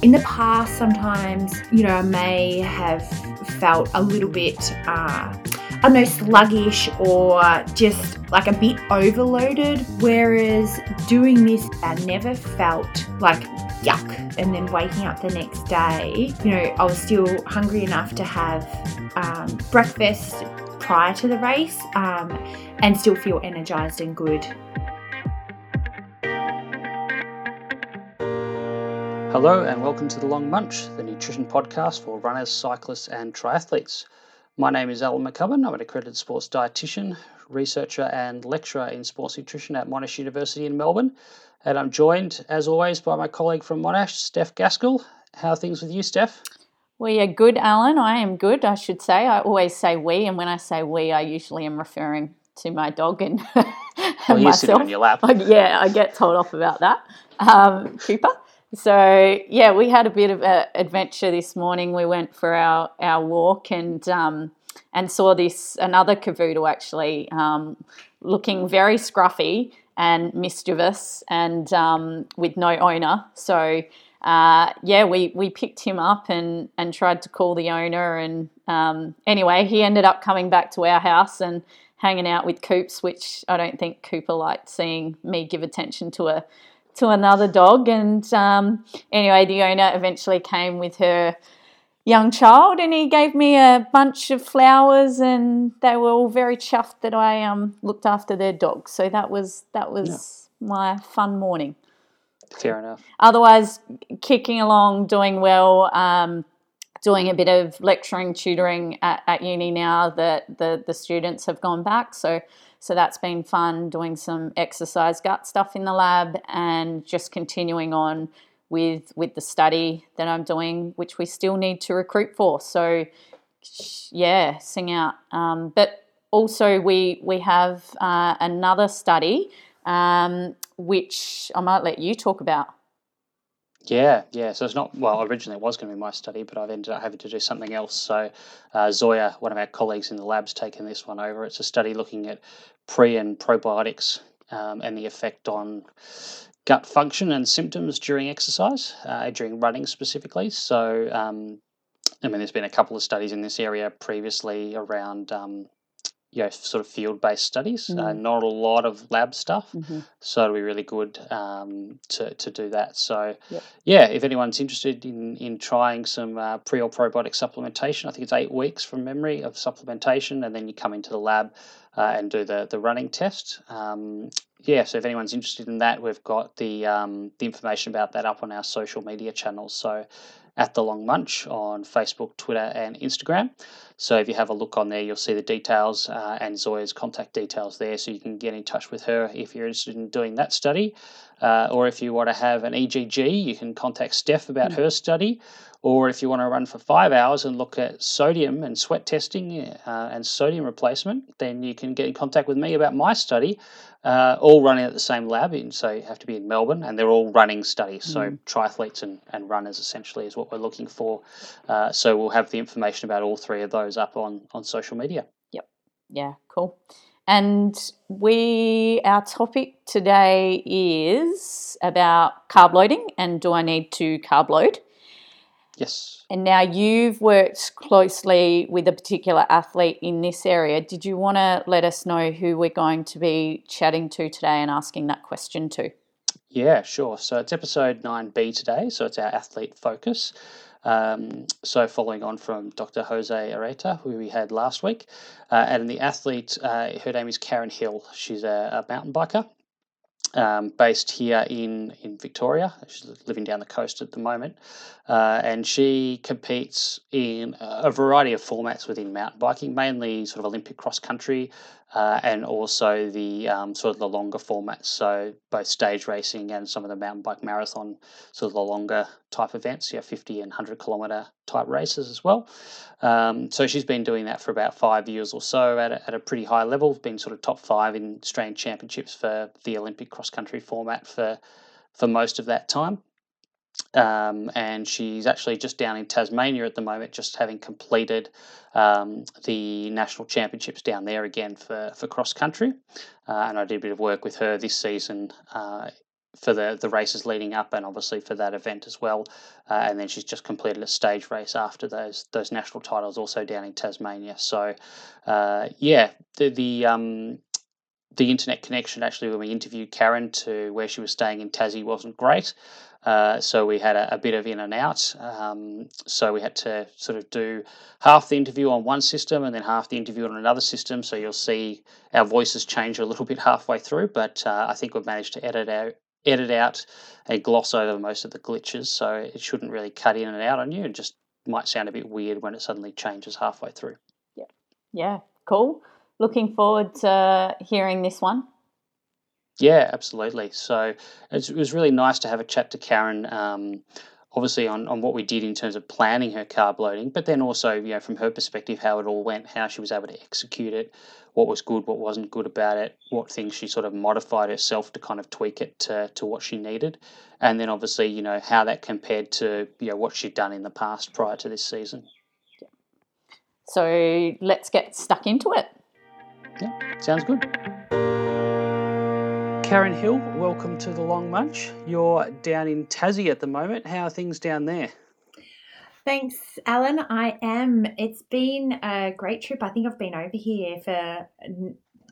In the past, sometimes, you know, I may have felt a little bit, uh, I don't know, sluggish or just like a bit overloaded. Whereas doing this, I never felt like yuck. And then waking up the next day, you know, I was still hungry enough to have um, breakfast prior to the race um, and still feel energized and good. Hello, and welcome to The Long Munch, the nutrition podcast for runners, cyclists, and triathletes. My name is Alan McCubbin. I'm an accredited sports dietitian, researcher, and lecturer in sports nutrition at Monash University in Melbourne. And I'm joined, as always, by my colleague from Monash, Steph Gaskell. How are things with you, Steph? We are good, Alan. I am good, I should say. I always say we, and when I say we, I usually am referring to my dog and, and well, myself. on your lap. Yeah, I get told off about that. Um, Cooper. So yeah, we had a bit of an adventure this morning. We went for our, our walk and um, and saw this another cavoodle actually um, looking very scruffy and mischievous and um, with no owner. So uh, yeah, we, we picked him up and, and tried to call the owner. And um, anyway, he ended up coming back to our house and hanging out with Coops, which I don't think Cooper liked seeing me give attention to a to another dog. And um, anyway, the owner eventually came with her young child and he gave me a bunch of flowers and they were all very chuffed that I um, looked after their dog. So that was that was yeah. my fun morning. Fair enough. Otherwise, kicking along, doing well. Um, doing a bit of lecturing, tutoring at, at uni now that the, the students have gone back. So so that's been fun doing some exercise gut stuff in the lab and just continuing on with with the study that I'm doing, which we still need to recruit for. So yeah, sing out. Um, but also we we have uh, another study um, which I might let you talk about. Yeah, yeah. So it's not well. Originally, it was going to be my study, but I've ended up having to do something else. So uh, Zoya, one of our colleagues in the lab's taken this one over. It's a study looking at pre and probiotics um, and the effect on gut function and symptoms during exercise, uh, during running specifically. So, um, I mean, there's been a couple of studies in this area previously around um, you know, sort of field based studies, mm. uh, not a lot of lab stuff. Mm-hmm. So it'll be really good um, to, to do that. So, yep. yeah, if anyone's interested in, in trying some uh, pre or probiotic supplementation, I think it's eight weeks from memory of supplementation, and then you come into the lab uh, and do the, the running test. Um, yeah, so if anyone's interested in that, we've got the um, the information about that up on our social media channels. So at the Long Munch on Facebook, Twitter, and Instagram. So if you have a look on there, you'll see the details uh, and Zoya's contact details there, so you can get in touch with her if you're interested in doing that study. Uh, or if you want to have an EGG, you can contact Steph about mm-hmm. her study. Or if you want to run for five hours and look at sodium and sweat testing uh, and sodium replacement, then you can get in contact with me about my study, uh, all running at the same lab. In, so you have to be in Melbourne, and they're all running studies. Mm. So triathletes and, and runners essentially is what we're looking for. Uh, so we'll have the information about all three of those up on, on social media. Yep. Yeah, cool. And we our topic today is about carb loading and do I need to carb load? Yes. And now you've worked closely with a particular athlete in this area. Did you want to let us know who we're going to be chatting to today and asking that question to? Yeah, sure. So it's episode 9B today. So it's our athlete focus. Um, so following on from Dr. Jose Areta, who we had last week, uh, and the athlete, uh, her name is Karen Hill. She's a, a mountain biker um, based here in, in Victoria. She's living down the coast at the moment. Uh, and she competes in a variety of formats within mountain biking, mainly sort of Olympic cross country uh, and also the um, sort of the longer formats. So both stage racing and some of the mountain bike marathon, sort of the longer type events, yeah, 50 and 100 kilometer type races as well. Um, so she's been doing that for about five years or so at a, at a pretty high level, been sort of top five in Australian championships for the Olympic cross country format for for most of that time. Um, and she's actually just down in Tasmania at the moment, just having completed um, the national championships down there again for, for cross country. Uh, and I did a bit of work with her this season uh, for the, the races leading up and obviously for that event as well. Uh, and then she's just completed a stage race after those those national titles also down in Tasmania. So uh, yeah, the the um, the internet connection actually when we interviewed Karen to where she was staying in Tassie wasn't great. Uh, so we had a, a, bit of in and out. Um, so we had to sort of do half the interview on one system and then half the interview on another system. So you'll see our voices change a little bit halfway through, but uh, I think we've managed to edit out edit out and gloss over most of the glitches, so it shouldn't really cut in and out on you. It just might sound a bit weird when it suddenly changes halfway through. Yeah, yeah, cool. Looking forward to hearing this one. Yeah, absolutely. So it was really nice to have a chat to Karen. Um, obviously on, on what we did in terms of planning her carb loading, but then also, you know, from her perspective, how it all went, how she was able to execute it, what was good, what wasn't good about it, what things she sort of modified herself to kind of tweak it to, to what she needed. And then obviously, you know, how that compared to, you know, what she'd done in the past prior to this season. So let's get stuck into it. Yeah, sounds good. Karen Hill, welcome to the Long Munch. You're down in Tassie at the moment. How are things down there? Thanks, Alan. I am. It's been a great trip. I think I've been over here for,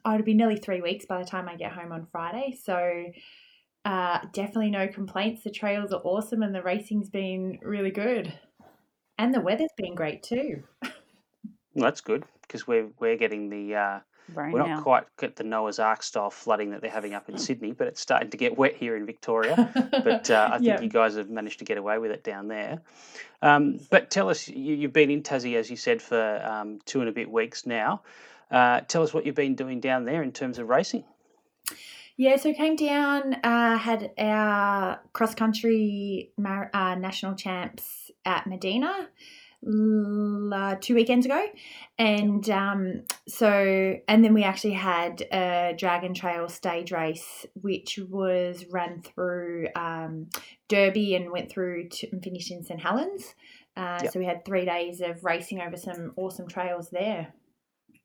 oh, it'll be nearly three weeks by the time I get home on Friday. So, uh, definitely no complaints. The trails are awesome and the racing's been really good. And the weather's been great too. well, that's good because we're, we're getting the. Uh, we're not now. quite at the Noah's Ark style flooding that they're having up in Sydney, but it's starting to get wet here in Victoria. but uh, I think yeah. you guys have managed to get away with it down there. Um, but tell us, you, have been in Tassie, as you said, for um, two and a bit weeks now. Uh, tell us what you've been doing down there in terms of racing. Yeah, so came down, uh, had our cross country mar- uh, national champs at Maydena uh, two weekends ago, and um, so and then we actually had a Dragon Trail stage race, which was run through um, Derby and went through to, and finished in St Helens. Uh, yep. So we had three days of racing over some awesome trails there.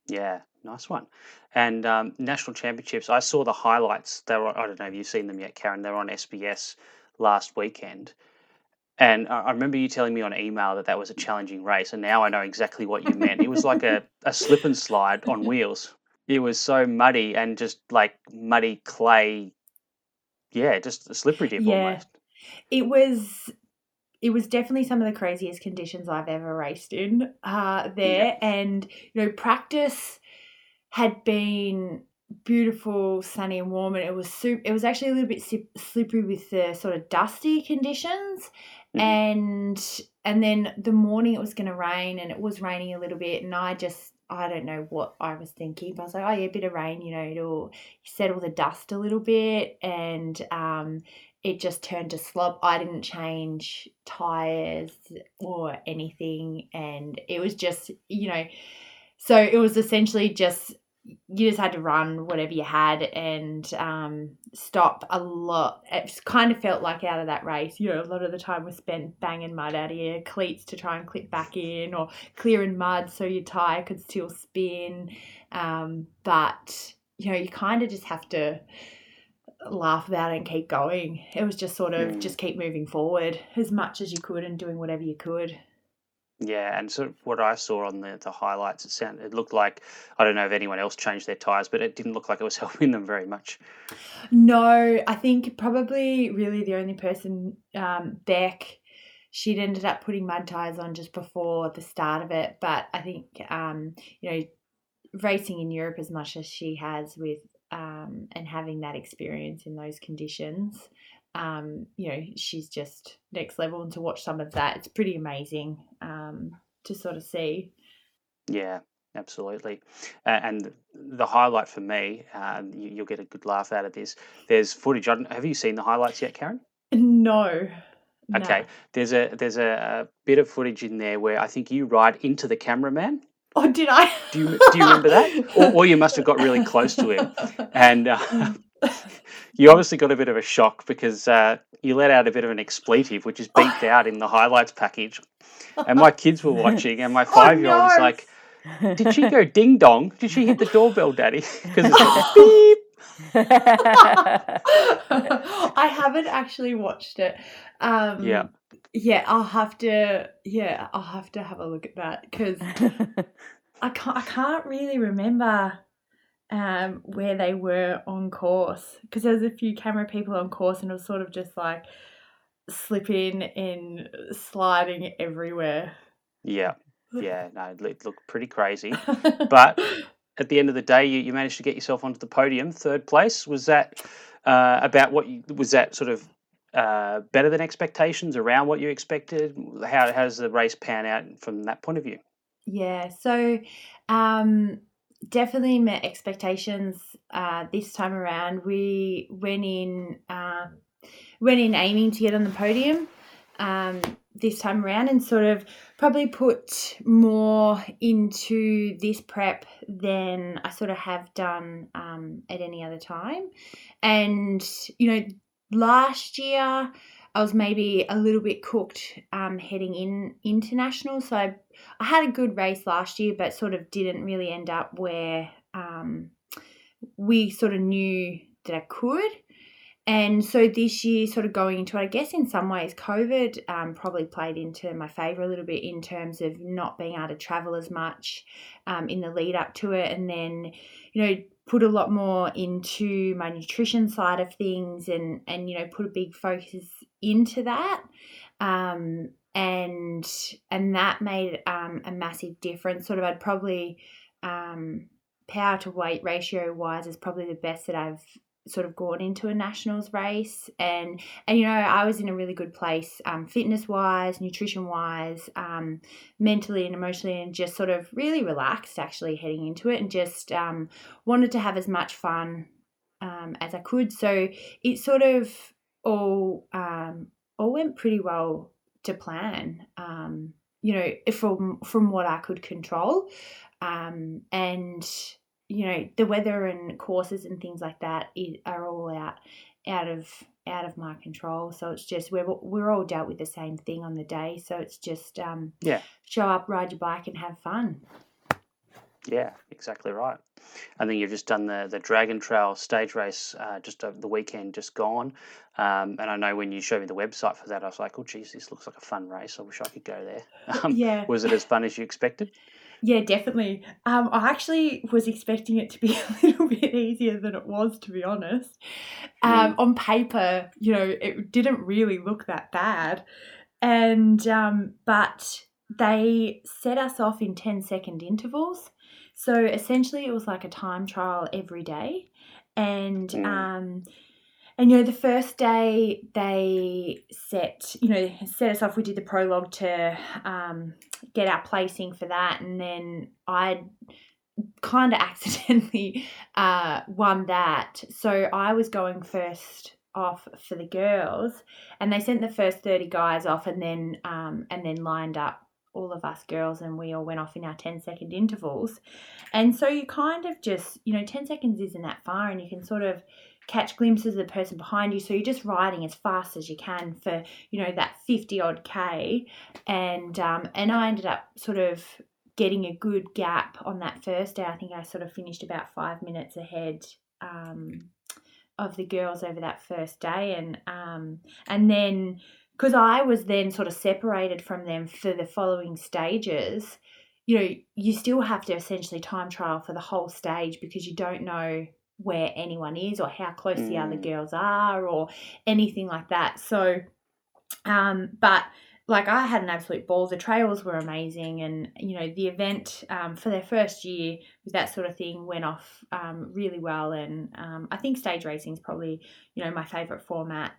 Yeah, nice one. And um, national championships, I saw the highlights. They were I don't know if you've seen them yet, Karen. They're on SBS last weekend. And I remember you telling me on email that that was a challenging race, and now I know exactly what you meant. It was like a, a slip and slide on wheels. It was so muddy and just like muddy clay. Yeah, just a slippery dip yeah. almost. It was it was definitely some of the craziest conditions I've ever raced in uh, there. Yeah. And, you know, practice had been beautiful, sunny and warm, and it was super, it was actually a little bit slippery with the sort of dusty conditions. Mm-hmm. And and then the morning it was going to rain, and it was raining a little bit, and I just I don't know what I was thinking, but I was like, oh yeah, a bit of rain, you know, it'll settle the dust a little bit, and um, it just turned to slop. I didn't change tires or anything, and it was just you know, so it was essentially just you just had to run whatever you had and um, stop a lot. It kind of felt like out of that race, you know, a lot of the time was spent banging mud out of your cleats to try and clip back in or clearing mud so your tire could still spin. Um, but, you know, you kind of just have to laugh about it and keep going. It was just sort of mm. just keep moving forward as much as you could and doing whatever you could. Yeah, and sort of what I saw on the, the highlights, it sounded it looked like I don't know if anyone else changed their tires, but it didn't look like it was helping them very much. No, I think probably really the only person, um, Beck, she'd ended up putting mud tires on just before the start of it. But I think um, you know, racing in Europe as much as she has with um, and having that experience in those conditions, um, you know, she's just next level. And to watch some of that, it's pretty amazing um, to sort of see. Yeah, absolutely. Uh, and the highlight for me, uh, you, will get a good laugh out of this. There's footage. have you seen the highlights yet, Karen? No. Okay. No. There's a there's a, a, bit of footage in there where I think you ride into the cameraman. Oh, did I? Do you do you remember that? Or, or you must have got really close to him, and. Uh, you obviously got a bit of a shock because uh, you let out a bit of an expletive, which is beeped out in the highlights package. And my kids were watching, and my five year old was like, Did she go ding dong? Did she hit the doorbell, daddy? Because it's like beep. I haven't actually watched it. Um, Yeah. Yeah, I'll have to. Yeah, I'll have to have a look at that because I can't. I can't really remember um, where they were on course because there was a few camera people on course and it was sort of just like slipping and sliding everywhere. Yeah. Yeah. No, it looked pretty crazy. But at the end of the day, you, you managed to get yourself onto the podium, third place. Was that uh, about what you was that sort of uh, better than expectations, around what you expected? How, how does the race pan out from that point of view? Yeah, so um, definitely met expectations uh, this time around. We went in uh, went in aiming to get on the podium um, this time around, and sort of probably put more into this prep than I sort of have done um, at any other time. And you know, last year. I was maybe a little bit cooked um, heading in international, so I I had a good race last year, but sort of didn't really end up where um, we sort of knew that I could. And so this year, sort of going into it, I guess in some ways, COVID um, probably played into my favour a little bit in terms of not being able to travel as much um, in the lead up to it. And then, you know, put a lot more into my nutrition side of things and, and you know, put a big focus into that. Um, and and that made um, a massive difference. Sort of, I'd probably um, power to weight ratio wise is probably the best that I've sort of gone into a nationals race. And and you know I was in a really good place um, fitness wise nutrition wise um, mentally and emotionally and just sort of really relaxed actually heading into it and just um, wanted to have as much fun um, as I could. So it sort of all um, all went pretty well to plan um, you know from from what I could control. Um, and you know the weather and courses and things like that are all out out of out of my control so it's just we're we're all dealt with the same thing on the day so it's just um Yeah. show up ride your bike and have fun Yeah, exactly right. I think you've just done the the Dragon Trail stage race uh, just over the weekend, just gone. Um, and I know when you showed me the website for that, I was like, "Oh, geez, this looks like a fun race. I wish I could go there." Um, yeah Was it as fun as you expected? Yeah definitely. Um i actually was expecting it to be a little bit easier than it was to be honest. Um on paper you know it didn't really look that bad. And um but they set us off in 10 second intervals. So essentially it was like a time trial every day. And Mm. And you know the first day they set you know set us off we did the prologue to um, get our placing for that. And then i kind of accidentally uh, won that. So i was going first off for the girls. And they sent the first 30 guys off and then um, and then lined up all of us girls and we all went off in our 10 second intervals. And so you kind of just you know 10 seconds isn't that far and you can sort of catch glimpses of the person behind you. So you're just riding as fast as you can for you know that 50 odd k. And um, and i ended up sort of getting a good gap on that first day. I think i sort of finished about five minutes ahead um, of the girls over that first day. And um, and then because i was then sort of separated from them for the following stages you know you still have to essentially time trial for the whole stage because you don't know where anyone is or how close the other Mm. girls are or anything like that so um but like I had an absolute ball. The trails were amazing, and you know the event um, for their first year with that sort of thing went off um, really well. And um, I think stage racing is probably you know my favourite format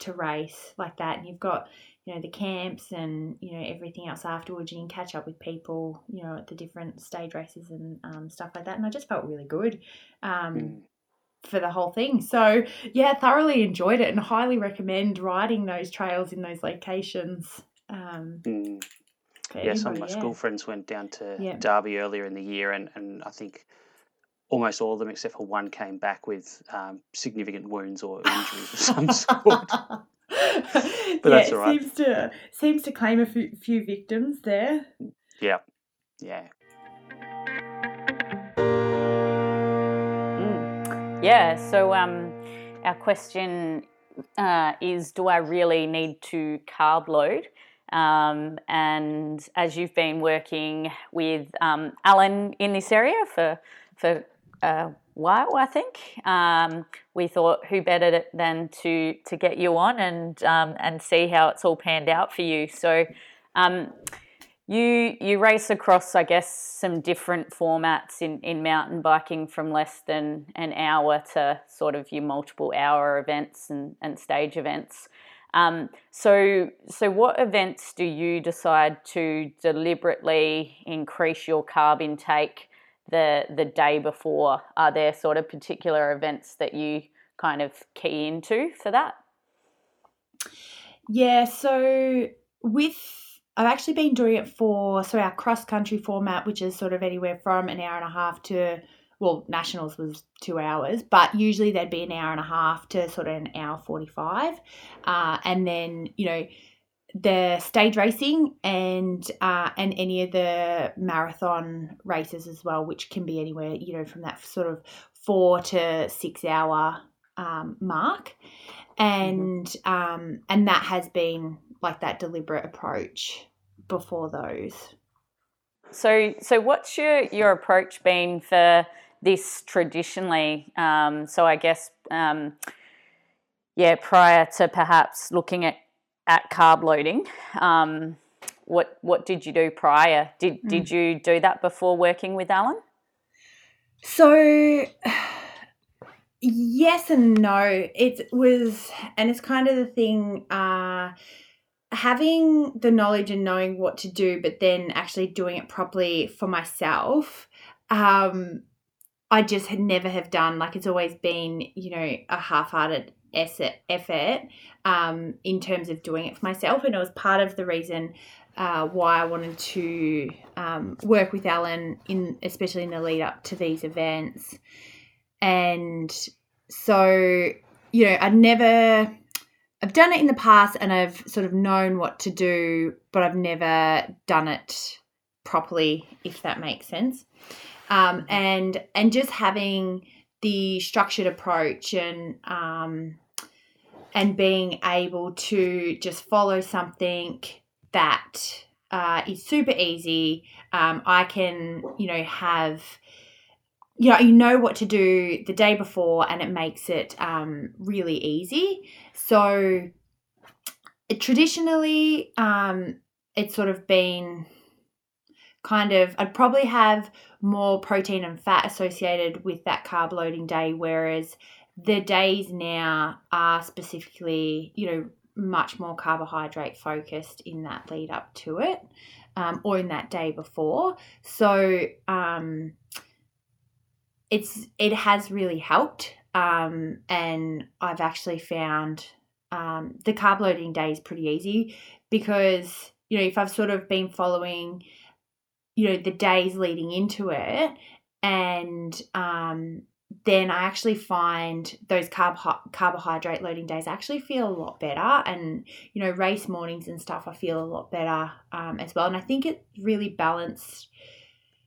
to race like that. And you've got you know the camps and you know everything else afterwards. You can catch up with people you know at the different stage races and um, stuff like that. And I just felt really good. Um, Mm. for the whole thing. So yeah, thoroughly enjoyed it and highly recommend riding those trails in those locations. Um, Mm. Yeah, some of my anybody, school friends went down to Yeah. Derby earlier in the year, and, and I think almost all of them, except for one, came back with um, significant wounds or injuries of some sort. but yeah, that's it all right. seems to seems to claim a few, few victims there. Yeah. Mm. Yeah, so um, our question uh, is Do I really need to carb load? Um, and as you've been working with um, Alan in this area for, for a while, I think, um, we thought who better than to, to get you on and, um, and see how it's all panned out for you. So, um, you you race across, I guess, some different formats in, in mountain biking from less than an hour to sort of your multiple hour events and, and stage events. Um, so, so what events do you decide to deliberately increase your carb intake the the day before? Are there sort of particular events that you kind of key into for that? Yeah, so with I've actually been doing it for so our cross country format, which is sort of anywhere from an hour and a half to well, nationals was two hours, but usually there'd be an hour and a half to sort of an hour forty five, uh, and then you know the stage racing and uh, and any of the marathon races as well, which can be anywhere you know from that sort of four to six hour um, mark, and mm-hmm. um, and that has been like that deliberate approach before those. So, so what's your your approach been for this traditionally? Um, so, I guess, um, yeah, prior to perhaps looking at at carb loading, um, what what did you do prior? Did mm. did you do that before working with Alan? So. Yes and no. It was, and it's kind of the thing. Uh, having the knowledge and knowing what to do, but then actually doing it properly for myself, um, I just had never have done. Like it's always been, you know, a half-hearted effort um, in terms of doing it for myself, and it was part of the reason uh, why I wanted to um, work with Alan in, especially in the lead up to these events, and so you know, I'd never I've done it in the past and I've sort of known what to do, but I've never done it properly, if that makes sense. Um, and and just having the structured approach and um, and being able to just follow something that uh, is super easy. Um, I can, you know, have you know, you know what to do the day before, and it makes it um, really easy. So traditionally, um, it's sort of been kind of, I'd probably have more protein and fat associated with that carb loading day, whereas the days now are specifically, you know, much more carbohydrate focused in that lead up to it um, or in that day before. So, um, it's it has really helped um, and I've actually found um, the carb loading day is pretty easy because you know if I've sort of been following you know the days leading into it and um, then I actually find those carb carbohydrate loading days actually feel a lot better, and you know race mornings and stuff I feel a lot better um, as well. And I think it really balanced.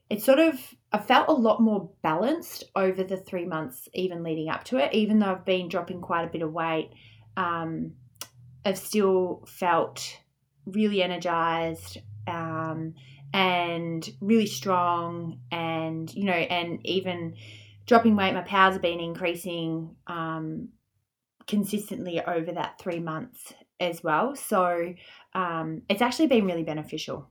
It sort of I felt a lot more balanced over the three months, even leading up to it. Even though I've been dropping quite a bit of weight, um, I've still felt really energized um, and really strong. And, you know, and even dropping weight, my powers have been increasing um, consistently over that three months as well. So um, it's actually been really beneficial.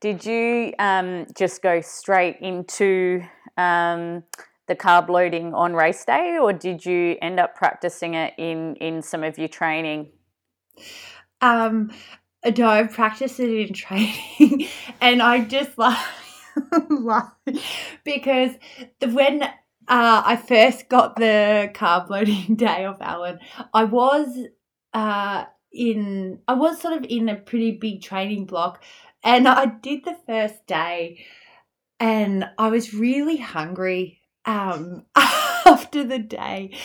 Did you um, just go straight into um, the carb loading on race day, or did you end up practicing it in in some of your training? Um, no, I practiced it in training, and I just laugh, laugh because when uh, I first got the carb loading day off Alan, I was uh, in I was sort of in a pretty big training block and I did the first day and I was really hungry um, after the day.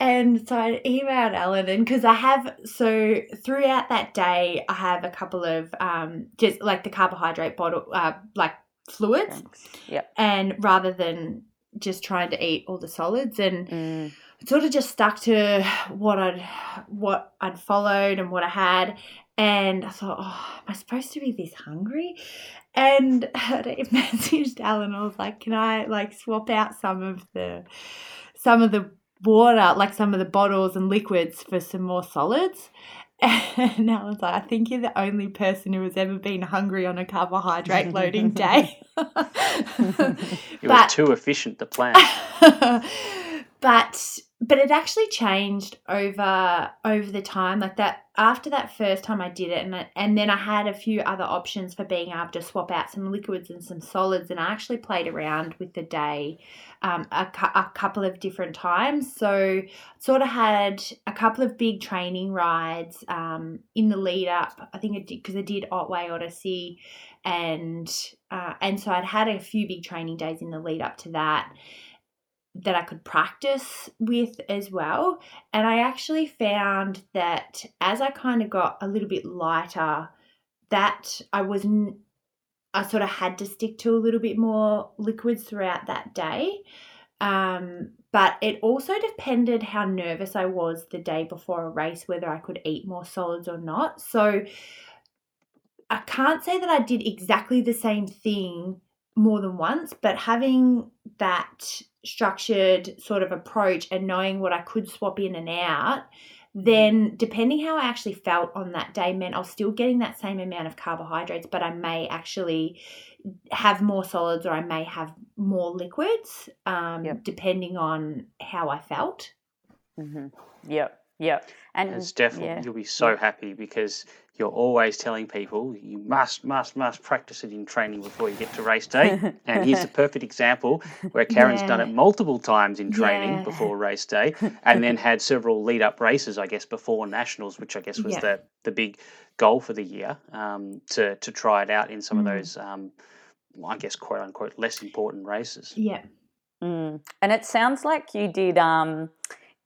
And so I emailed Alan, and because I have, so throughout that day, I have a couple of um, just like the carbohydrate bottle, uh, like fluids. Yeah. And rather than just trying to eat all the solids and Mm. sort of just stuck to what I'd what I'd followed and what I had. And I thought, oh, am I supposed to be this hungry? And I messaged Alan. I was like, can I like swap out some of the some of the water, like some of the bottles and liquids for some more solids? And I was like, I think you're the only person who has ever been hungry on a carbohydrate loading day. You were too efficient to plan. but but it actually changed over over the time. Like that after that first time I did it and I, and then I had a few other options for being able to swap out some liquids and some solids and I actually played around with the day um, a, a couple of different times. So sort of had a couple of big training rides um, in the lead up. I think I did because I did Otway Odyssey and uh, and so I'd had a few big training days in the lead up to that that I could practice with as well. And I actually found that as I kind of got a little bit lighter, that I was n- I sort of had to stick to a little bit more liquids throughout that day. Um, but it also depended how nervous I was the day before a race, whether I could eat more solids or not. So I can't say that I did exactly the same thing more than once, but having that structured sort of approach and knowing what I could swap in and out, then depending how I actually felt on that day meant I was still getting that same amount of carbohydrates, but I may actually have more solids or I may have more liquids, um, Yep. depending on how I felt. hmm Yep. Yep. And it's definitely, yeah. you'll be so happy because you're always telling people you must, must, must practice it in training before you get to race day. and here's a perfect example where Karen's done it multiple times in training Yeah. before race day, and then had several lead up races, I guess, before nationals, which I guess was Yeah. the the big goal for the year um, to to try it out in some of Mm. those, um, I guess, quote unquote, less important races. Yeah. Mm. And it sounds like you did. Um,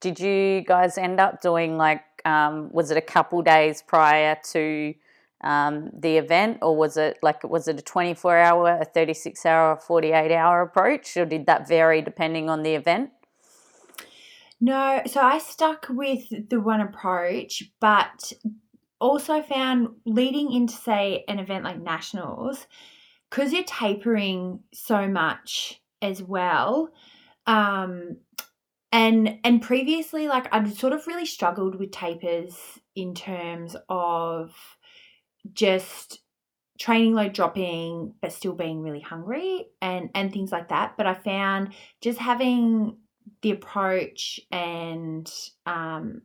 did you guys end up doing like? Um, was it a couple days prior to um, the event, or was it like was it a twenty four hour, a thirty six hour, a forty eight hour approach, or did that vary depending on the event? No, so I stuck with the one approach, but also found leading into, say, an event like Nationals, because you're tapering so much as well. Um, and and previously, like I'd sort of really struggled with tapers in terms of just training load dropping but still being really hungry and and things like that. But i found just having the approach and um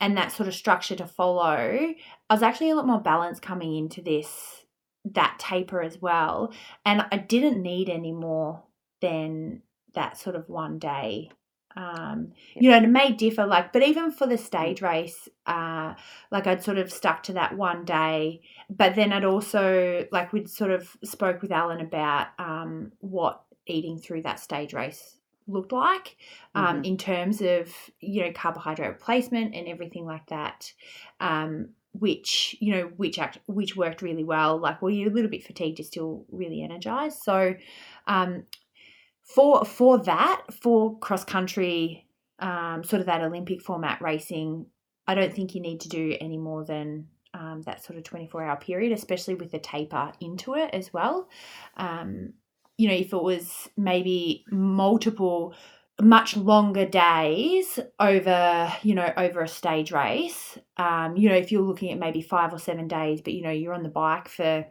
and that sort of structure to follow i was actually a lot more balanced coming into this that taper as well. And i didn't need any more than that sort of one day um you know and it may differ like but even for the stage race uh like i'd sort of stuck to that one day but then i'd also like we'd sort of spoke with alan about um what eating through that stage race looked like um, Mhm. in terms of you know carbohydrate replacement and everything like that um, which you know which act which worked really well. Like well you're a little bit fatigued you're still really energized. So um, for for that for cross country um, sort of that olympic format racing i don't think you need to do any more than um, that sort of 24 hour period especially with the taper into it as well. Um, you know, if it was maybe multiple, much longer days over, you know, over a stage race, um, you know, if you're looking at maybe five or seven days, but, you know, you're on the bike for,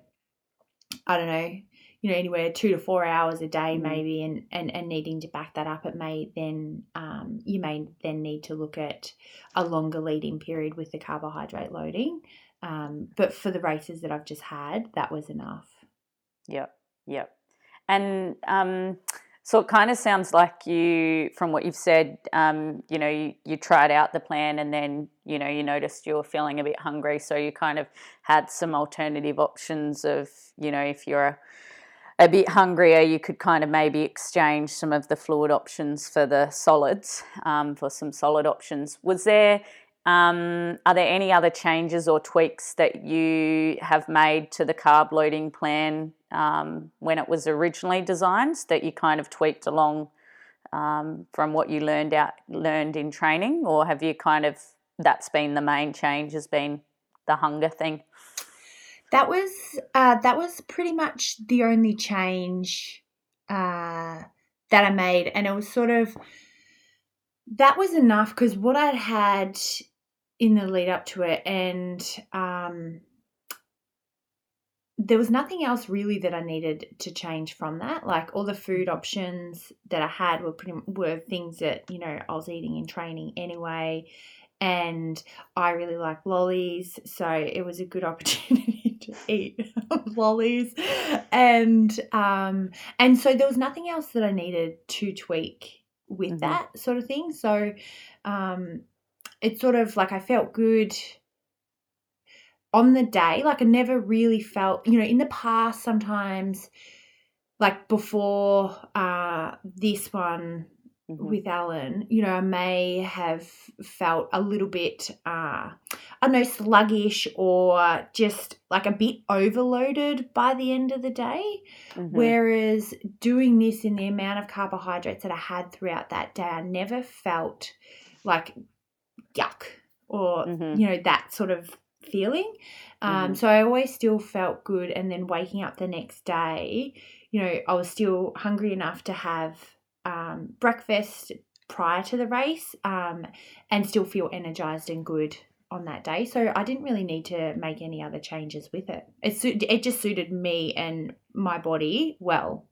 I don't know, you know, anywhere two to four hours a day, Mm. maybe, and, and, and needing to back that up, it may then, um, you may then need to look at a longer lead in period with the carbohydrate loading. Um, but for the races that I've just had, that was enough. Yep, yep. And um, so it kind of sounds like you, from what you've said, um, you know, you, you tried out the plan and then, you know, you noticed you were feeling a bit hungry. So you kind of had some alternative options of, you know, if you're a, a bit hungrier, you could kind of maybe exchange some of the fluid options for the solids, um, for some solid options. Was there um, are there any other changes or tweaks that you have made to the carb loading plan um, when it was originally designed that you kind of tweaked along um, from what you learned out learned in training, or have you kind of that's been the main change has been the hunger thing? That was uh, that was pretty much the only change uh, that I made, and it was sort of that was enough because what I'd had in the lead up to it, and um, there was nothing else really that I needed to change from that. Like all the food options that I had were pretty were things that you know I was eating in training anyway, and I really like lollies, so it was a good opportunity to eat lollies, and um, and so there was nothing else that I needed to tweak with mm-hmm. that sort of thing. So um, it's sort of like I felt good on the day. Like I never really felt, you know, in the past, sometimes, like before uh, this one mm-hmm. with Alan, you know, I may have felt a little bit, uh, I don't know, sluggish or just like a bit overloaded by the end of the day. Mm-hmm. Whereas doing this in the amount of carbohydrates that I had throughout that day, I never felt like yuck or, mm-hmm. you know, that sort of feeling. Um, mm-hmm. So I always still felt good. And then waking up the next day, you know, I was still hungry enough to have um, breakfast prior to the race um, and still feel energized and good on that day. So I didn't really need to make any other changes with it. It it just suited me and my body well.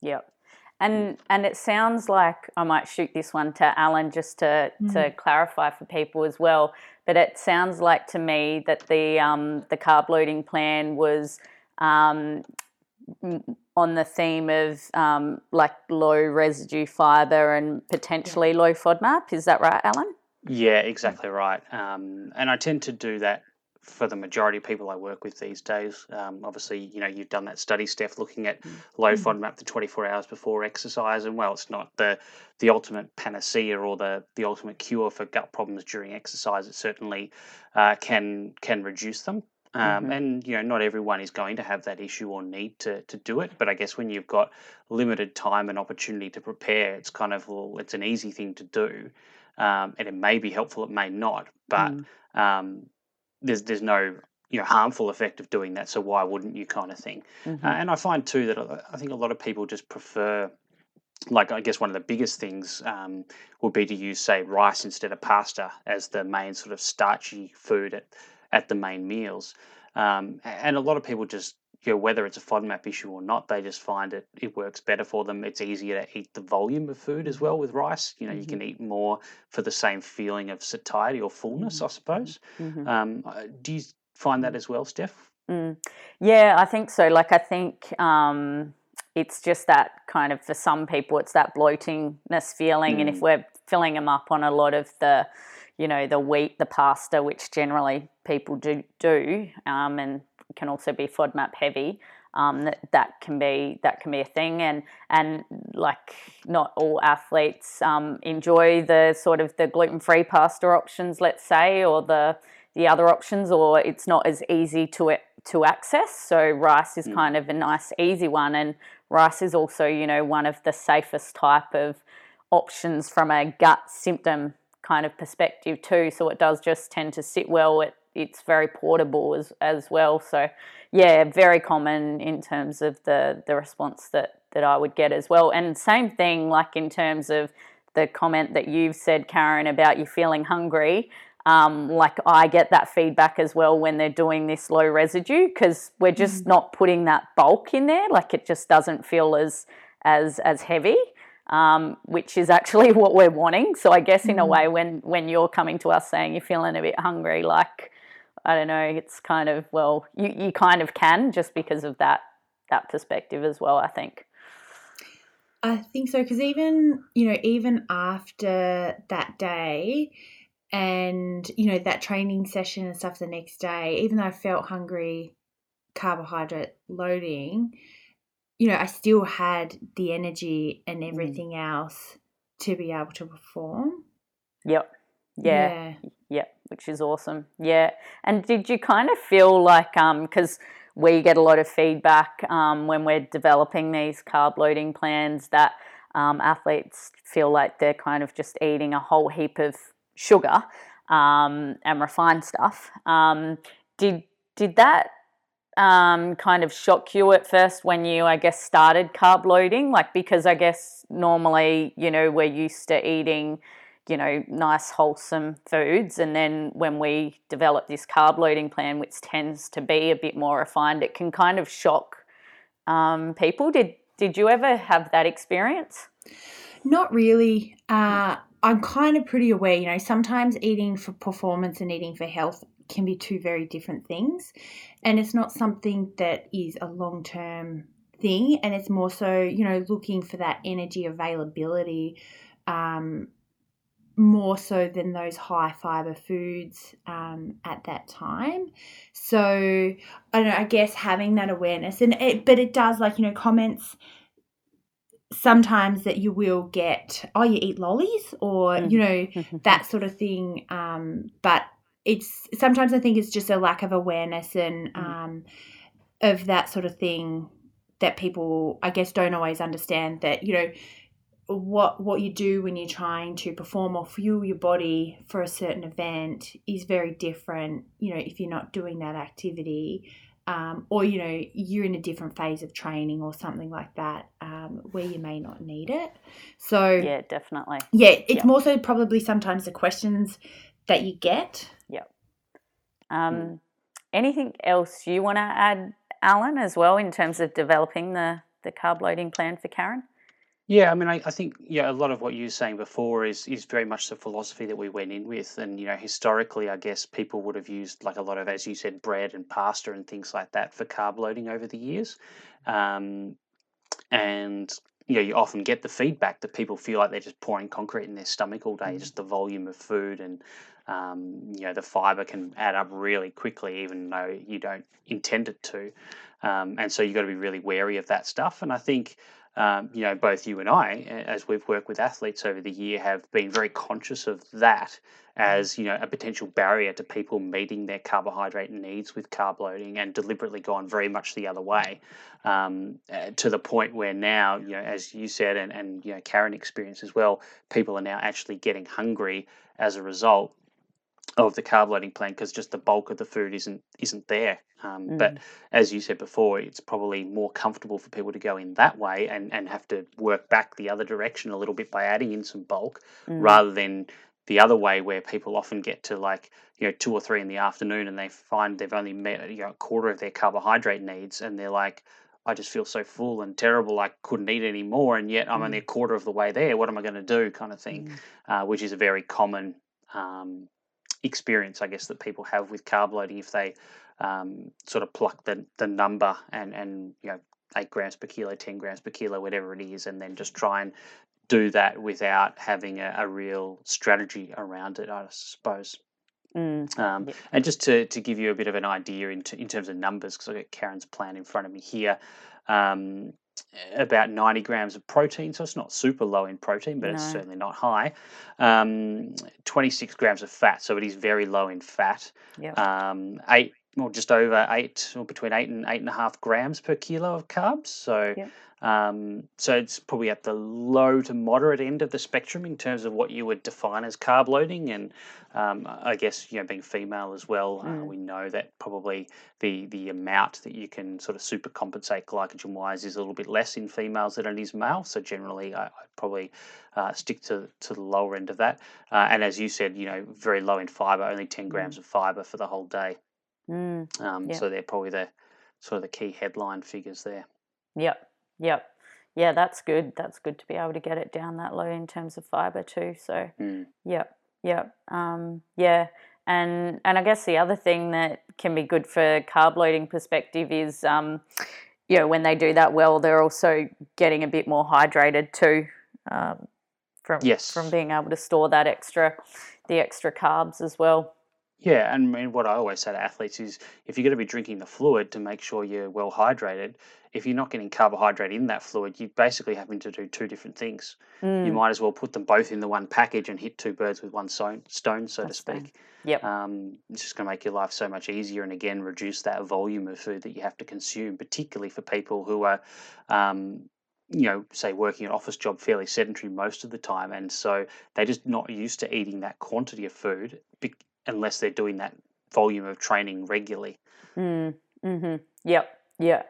Yep. And and it sounds like I might shoot this one to Alan just to mm. to clarify for people as well. But it sounds like to me that the um, the carb loading plan was um, on the theme of um, like low residue fiber and potentially low FODMAP. Is that right, Alan? Yeah, exactly right. Um, and I tend to do that for the majority of people I work with these days. Um, obviously, you know, you've done that study, Steph, looking at mm. low mm. FODMAP to 24 hours before exercise, and well, it's not the the ultimate panacea or the the ultimate cure for gut problems during exercise. It certainly uh, can can reduce them. Um, mm-hmm. And you know, not everyone is going to have that issue or need to to do it. But I guess when you've got limited time and opportunity to prepare, it's kind of well, it's an easy thing to do, um, and it may be helpful, it may not. But mm. um, there's there's no you know harmful effect of doing that. So why wouldn't you, kind of thing? Mm-hmm. Uh, and I find too that uh, I think a lot of people just prefer. Like I guess one of the biggest things um, would be to use, say, rice instead of pasta as the main sort of starchy food at, at the main meals. Um, and a lot of people just you know, whether it's a FODMAP issue or not, they just find it it works better for them. It's easier to eat the volume of food as well with rice. You know, mm-hmm. you can eat more for the same feeling of satiety or fullness, mm-hmm. I suppose. Mm-hmm. Um, do you find that as well, Steph? Mm. Yeah, I think so. Like, I think um, it's just that kind of for some people, it's that bloatingness feeling, mm. and if mm. we're filling them up on a lot of the you know the wheat, the pasta, which generally people do do, um, and can also be FODMAP heavy. Um, that that can be that can be a thing, and and like not all athletes um, enjoy the sort of the gluten free pasta options, let's say, or the the other options, or it's not as easy to it to access. So rice is mm. kind of a nice easy one, and rice is also you know one of the safest type of options from a gut symptom kind of perspective too. So it does just tend to sit well. It it's very portable as as well. So yeah, very common in terms of the the response that that I would get as well. And same thing like in terms of the comment that you've said, Karen, about you feeling hungry. Um, like I get that feedback as well when they're doing this low residue because we're just mm. not putting that bulk in there. Like it just doesn't feel as as as heavy um, which is actually what we're wanting. So I guess in a mm. way, when when you're coming to us saying you're feeling a bit hungry, like I don't know, it's kind of well, you you kind of can just because of that that perspective as well. I think. I think so because even you know even after that day and you know that training session and stuff the next day even though I felt hungry carbohydrate loading you know, I still had the energy and mm. everything else to be able to perform. Yep. Yeah. yeah. Yep. Which is awesome. Yeah. And did you kind of feel like, um, because we get a lot of feedback um, when we're developing these carb loading plans that um, athletes feel like they're kind of just eating a whole heap of sugar um, and refined stuff. Um, did did that um, kind of shock you at first when you, I guess, started carb loading? Like because I guess normally, you know, we're used to eating you know, nice wholesome foods. And then when we develop this carb loading plan, which tends to be a bit more refined, it can kind of shock um, people. Did did you ever have that experience? Not really. Uh, I'm kind of pretty aware. You know, sometimes eating for performance and eating for health can be two very different things, and it's not something that is a long term thing. And it's more so, you know, looking for that energy availability. Um, more so than those high fiber foods um, at that time. So I don't know. I guess having that awareness, and it, but it does like you know comments sometimes that you will get. Oh, you eat lollies, or mm. you know that sort of thing. Um, but it's sometimes I think it's just a lack of awareness and mm. um, of that sort of thing that people I guess don't always understand that you know what what you do when you're trying to perform or fuel your body for a certain event is very different you know if you're not doing that activity um, or you know you're in a different phase of training or something like that um, where you may not need it so yeah definitely yeah it's yep. more so probably sometimes the questions that you get. Yeah um, mm. anything else you want to add alan as well in terms of developing the the carb loading plan for karen? Yeah, I mean, I, I think yeah, a lot of what you were saying before is is very much the philosophy that we went in with, and you know, historically, I guess people would have used like a lot of, as you said, bread and pasta and things like that for carb loading over the years, um, and you know, you often get the feedback that people feel like they're just pouring concrete in their stomach all day, mm. just the volume of food and um, you know the fiber can add up really quickly, even though you don't intend it to, um, and so you've got to be really wary of that stuff. And I think um, you know, both you and I, as we've worked with athletes over the year, have been very conscious of that as you know a potential barrier to people meeting their carbohydrate needs with carb loading, and deliberately gone very much the other way, um, uh, to the point where now, you know, as you said, and and you know, Karen experienced as well, people are now actually getting hungry as a result of the carb loading plan because just the bulk of the food isn't isn't there. Um, mm. But as you said before, it's probably more comfortable for people to go in that way and, and have to work back the other direction a little bit by adding in some bulk mm. rather than the other way where people often get to like you know two or three in the afternoon and they find they've only met you know a quarter of their carbohydrate needs and they're like I just feel so full and terrible. I couldn't eat any more, and yet I'm mm. only a quarter of the way there. What am I going to do? Kind of thing, mm. uh, which is a very common um, experience, I guess, that people have with carb loading if they um, sort of pluck the, the number and, and, you know, eight grams per kilo, 10 grams per kilo, whatever it is, and then just try and do that without having a, a real strategy around it, I suppose. Mm, um. And just to, to give you a bit of an idea in, t- in terms of numbers, because I got Karen's plan in front of me here, um, about 90 grams of protein. So it's not super low in protein, but no. it's certainly not high. Um, 26 grams of fat. So it is very low in fat. Yep. Um, 8 or just over eight or between eight and eight and a half grams per kilo of carbs. So, yep. um, so it's probably at the low to moderate end of the spectrum in terms of what you would define as carb loading. And um, I guess you know, being female as well, uh, mm. uh, we know that probably the the amount that you can sort of super compensate glycogen wise is a little bit less in females than it is male. So generally, I, I'd probably uh, stick to to the lower end of that. Uh, and as you said, you know, very low in fiber, only ten mm. grams mm. of fiber for the whole day. Mm. Um, yeah. So they're probably the sort of the key headline figures there. Yep. Yep. Yeah, that's good. That's good to be able to get it down that low in terms of fiber too. So, mm. yep, yep, um, yeah. And and I guess the other thing that can be good for carb loading perspective is, um, you know, when they do that well, they're also getting a bit more hydrated too, um, from yes. from being able to store that extra, the extra carbs as well. Yeah, and what I always say to athletes is if you're going to be drinking the fluid to make sure you're well hydrated, if you're not getting carbohydrate in that fluid, you're basically having to do two different things. Mm. You might as well put them both in the one package and hit two birds with one stone, stone so That's to speak. Yep. Um, it's just going to make your life so much easier and again reduce that volume of food that you have to consume, particularly for people who are um, you know, say working an office job fairly sedentary most of the time, and so they're just not used to eating that quantity of food unless they're doing that volume of training regularly. Mm, hmm Yep. Yeah.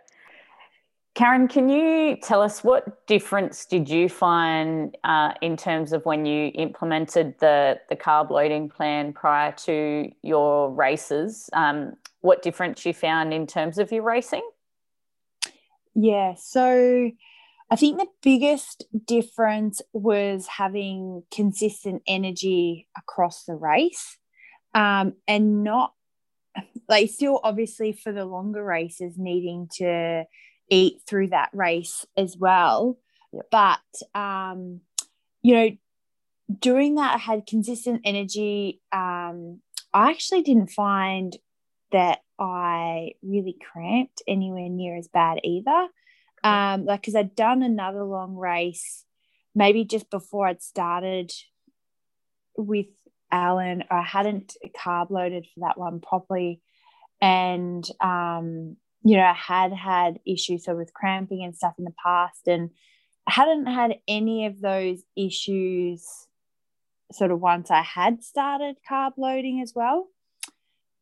Karen, can you tell us what difference did you find uh, in terms of when you implemented the, the carb loading plan prior to your races? Um, what difference you found in terms of your racing? Yeah, so I think the biggest difference was having consistent energy across the race um, and not like still obviously for the longer races needing to eat through that race as well. Yep. But um, you know, doing that I had consistent energy. Um, I actually didn't find that I really cramped anywhere near as bad either. Um, like because I'd done another long race, maybe just before I'd started with Alan. I hadn't carb loaded for that one properly, and um, you know, I had had issues so with cramping and stuff in the past, and I hadn't had any of those issues sort of once I had started carb loading as well.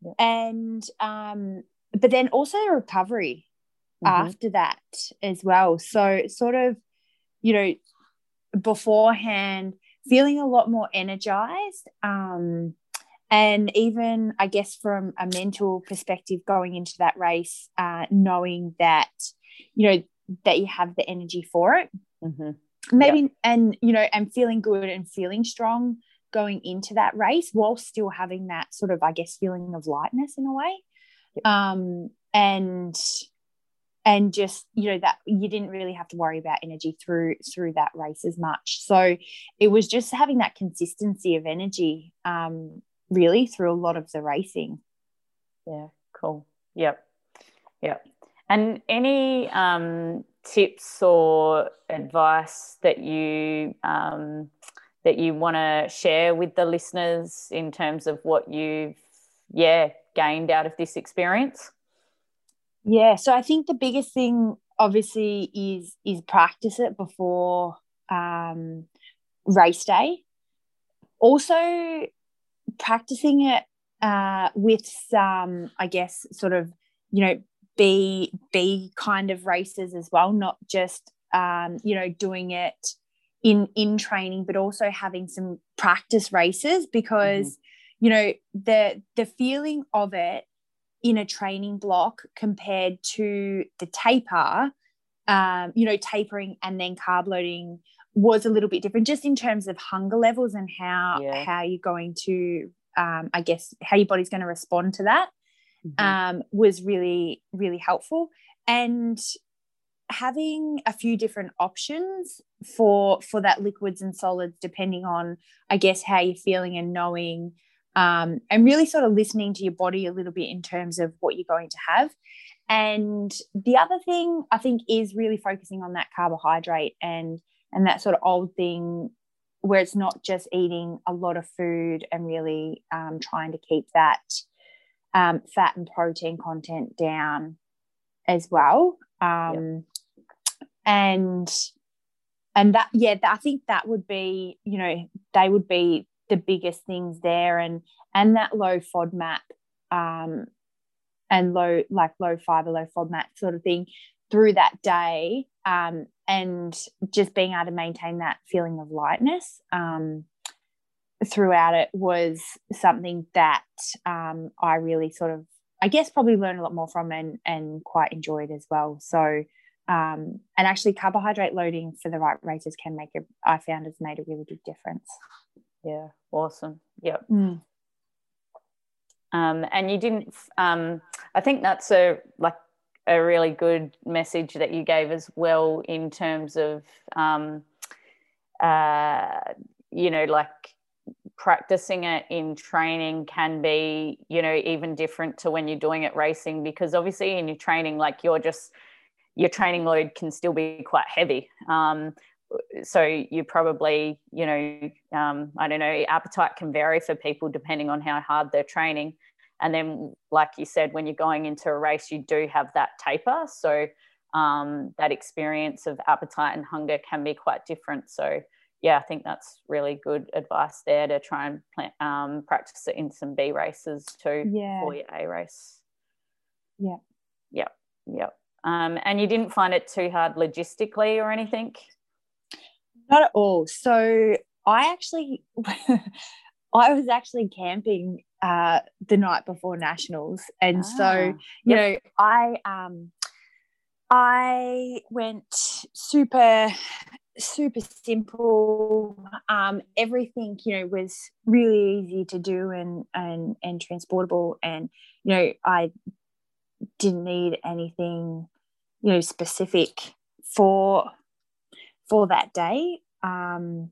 Yeah. And um, but then also recovery mm-hmm. after that as well. So sort of, you know, beforehand, feeling a lot more energized. Um, and even i guess from a mental perspective going into that race uh, knowing that you know that you have the energy for it mm-hmm. maybe yep. and you know and feeling good and feeling strong going into that race while still having that sort of i guess feeling of lightness in a way yep. um and and just you know that you didn't really have to worry about energy through through that race as much so it was just having that consistency of energy um really through a lot of the racing. Yeah, cool. Yep. Yep. And any um, tips or advice that you um, that you want to share with the listeners in terms of what you've yeah gained out of this experience? Yeah, so I think the biggest thing obviously is is practice it before um, race day. Also, practicing it uh, with some, I guess, sort of, you know, B B kind of races as well, not just um, you know doing it in in training, but also having some practice races because mm-hmm. you know the the feeling of it in a training block compared to the taper, um, you know, tapering and then carb loading was a little bit different just in terms of hunger levels and how yeah. how you're going to um, i guess how your body's going to respond to that mm-hmm. um, was really really helpful and having a few different options for for that liquids and solids depending on i guess how you're feeling and knowing um, and really sort of listening to your body a little bit in terms of what you're going to have and the other thing i think is really focusing on that carbohydrate and and that sort of old thing where it's not just eating a lot of food and really um, trying to keep that um, fat and protein content down as well. Um, yep. And and that yeah, I think that would be you know they would be the biggest things there, and and that low FODMAP um, and low like low fiber, low FODMAP sort of thing through that day um, and just being able to maintain that feeling of lightness um, throughout it was something that um, I really sort of, I guess, probably learned a lot more from and, and quite enjoyed as well. So, um, and actually, carbohydrate loading for the right races can make a, I found has made a really big difference. Yeah, awesome. Yep. Mm. Um, and you didn't, um, I think that's a like a really good message that you gave as well in terms of um, uh, you know like practicing it in training can be you know even different to when you're doing it racing because obviously in your training like you're just your training load can still be quite heavy um, so you probably you know um, i don't know appetite can vary for people depending on how hard they're training and then, like you said, when you're going into a race, you do have that taper. So um, that experience of appetite and hunger can be quite different. So yeah, I think that's really good advice there to try and plan, um, practice it in some B races too Yeah. for your A race. Yeah. Yep. Yep. Um, and you didn't find it too hard logistically or anything? Not at all. So I actually, I was actually camping uh, the night before nationals, and so Ah, you know, I um, I went super, super simple. Um, everything you know was really easy to do and and and transportable, and you know, I didn't need anything, you know, specific for for that day. Um,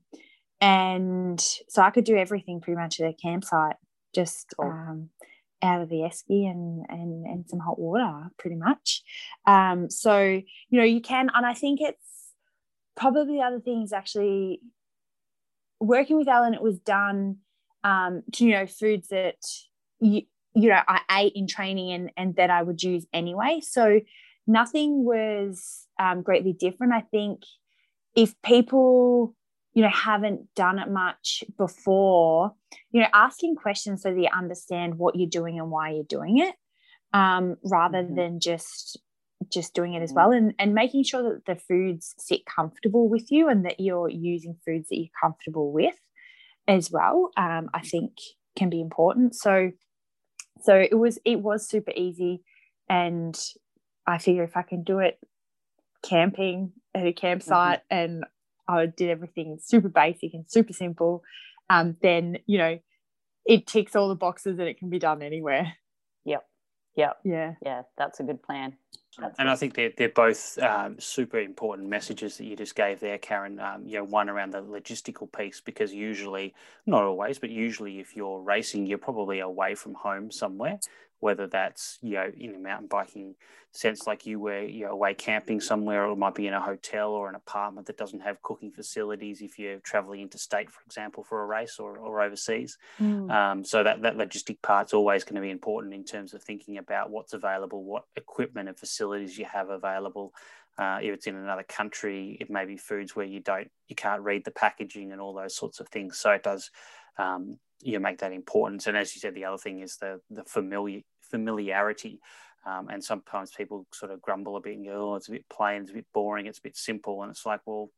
and so I could do everything pretty much at a campsite, just um, out of the esky and, and and some hot water, pretty much. Um, so you know you can, and I think it's probably the other thing is actually working with Ellen. It was done um, to you know foods that you you know I ate in training and and that I would use anyway. So nothing was um, greatly different. I think if people you know haven't done it much before you know asking questions so they understand what you're doing and why you're doing it um, rather Mhm. than just just doing it as Mhm. well and and making sure that the foods sit comfortable with you and that you're using foods that you're comfortable with as well um, i think can be important so so it was it was super easy and i figure if i can do it camping at a campsite and I did everything super basic and super simple, um, then you know it ticks all the boxes and it can be done anywhere. Yep. Yep. Yeah. Yeah, that's a good plan. That's And I think they're, they're both um, super important messages that you just gave there, Karen. Um, you know, one around the logistical piece, because usually, not always, but usually if you're racing, you're probably away from home somewhere, whether that's, you know, in a mountain biking sense, like you were, you're away camping somewhere, or it might be in a hotel or an apartment that doesn't have cooking facilities if you're traveling interstate, for example, for a race or, or overseas. Mm. Um, so that that logistic part's always going to be important in terms of thinking about what's available, what equipment and facilities you have available. Uh, if it's in another country, it may be foods where you don't, you can't read the packaging and all those sorts of things. So it does, um, you make that important. And as you said, the other thing is the the familiar familiarity. Um, and sometimes people sort of grumble a bit and go, "Oh, it's a bit plain, it's a bit boring, it's a bit simple." And it's like, well,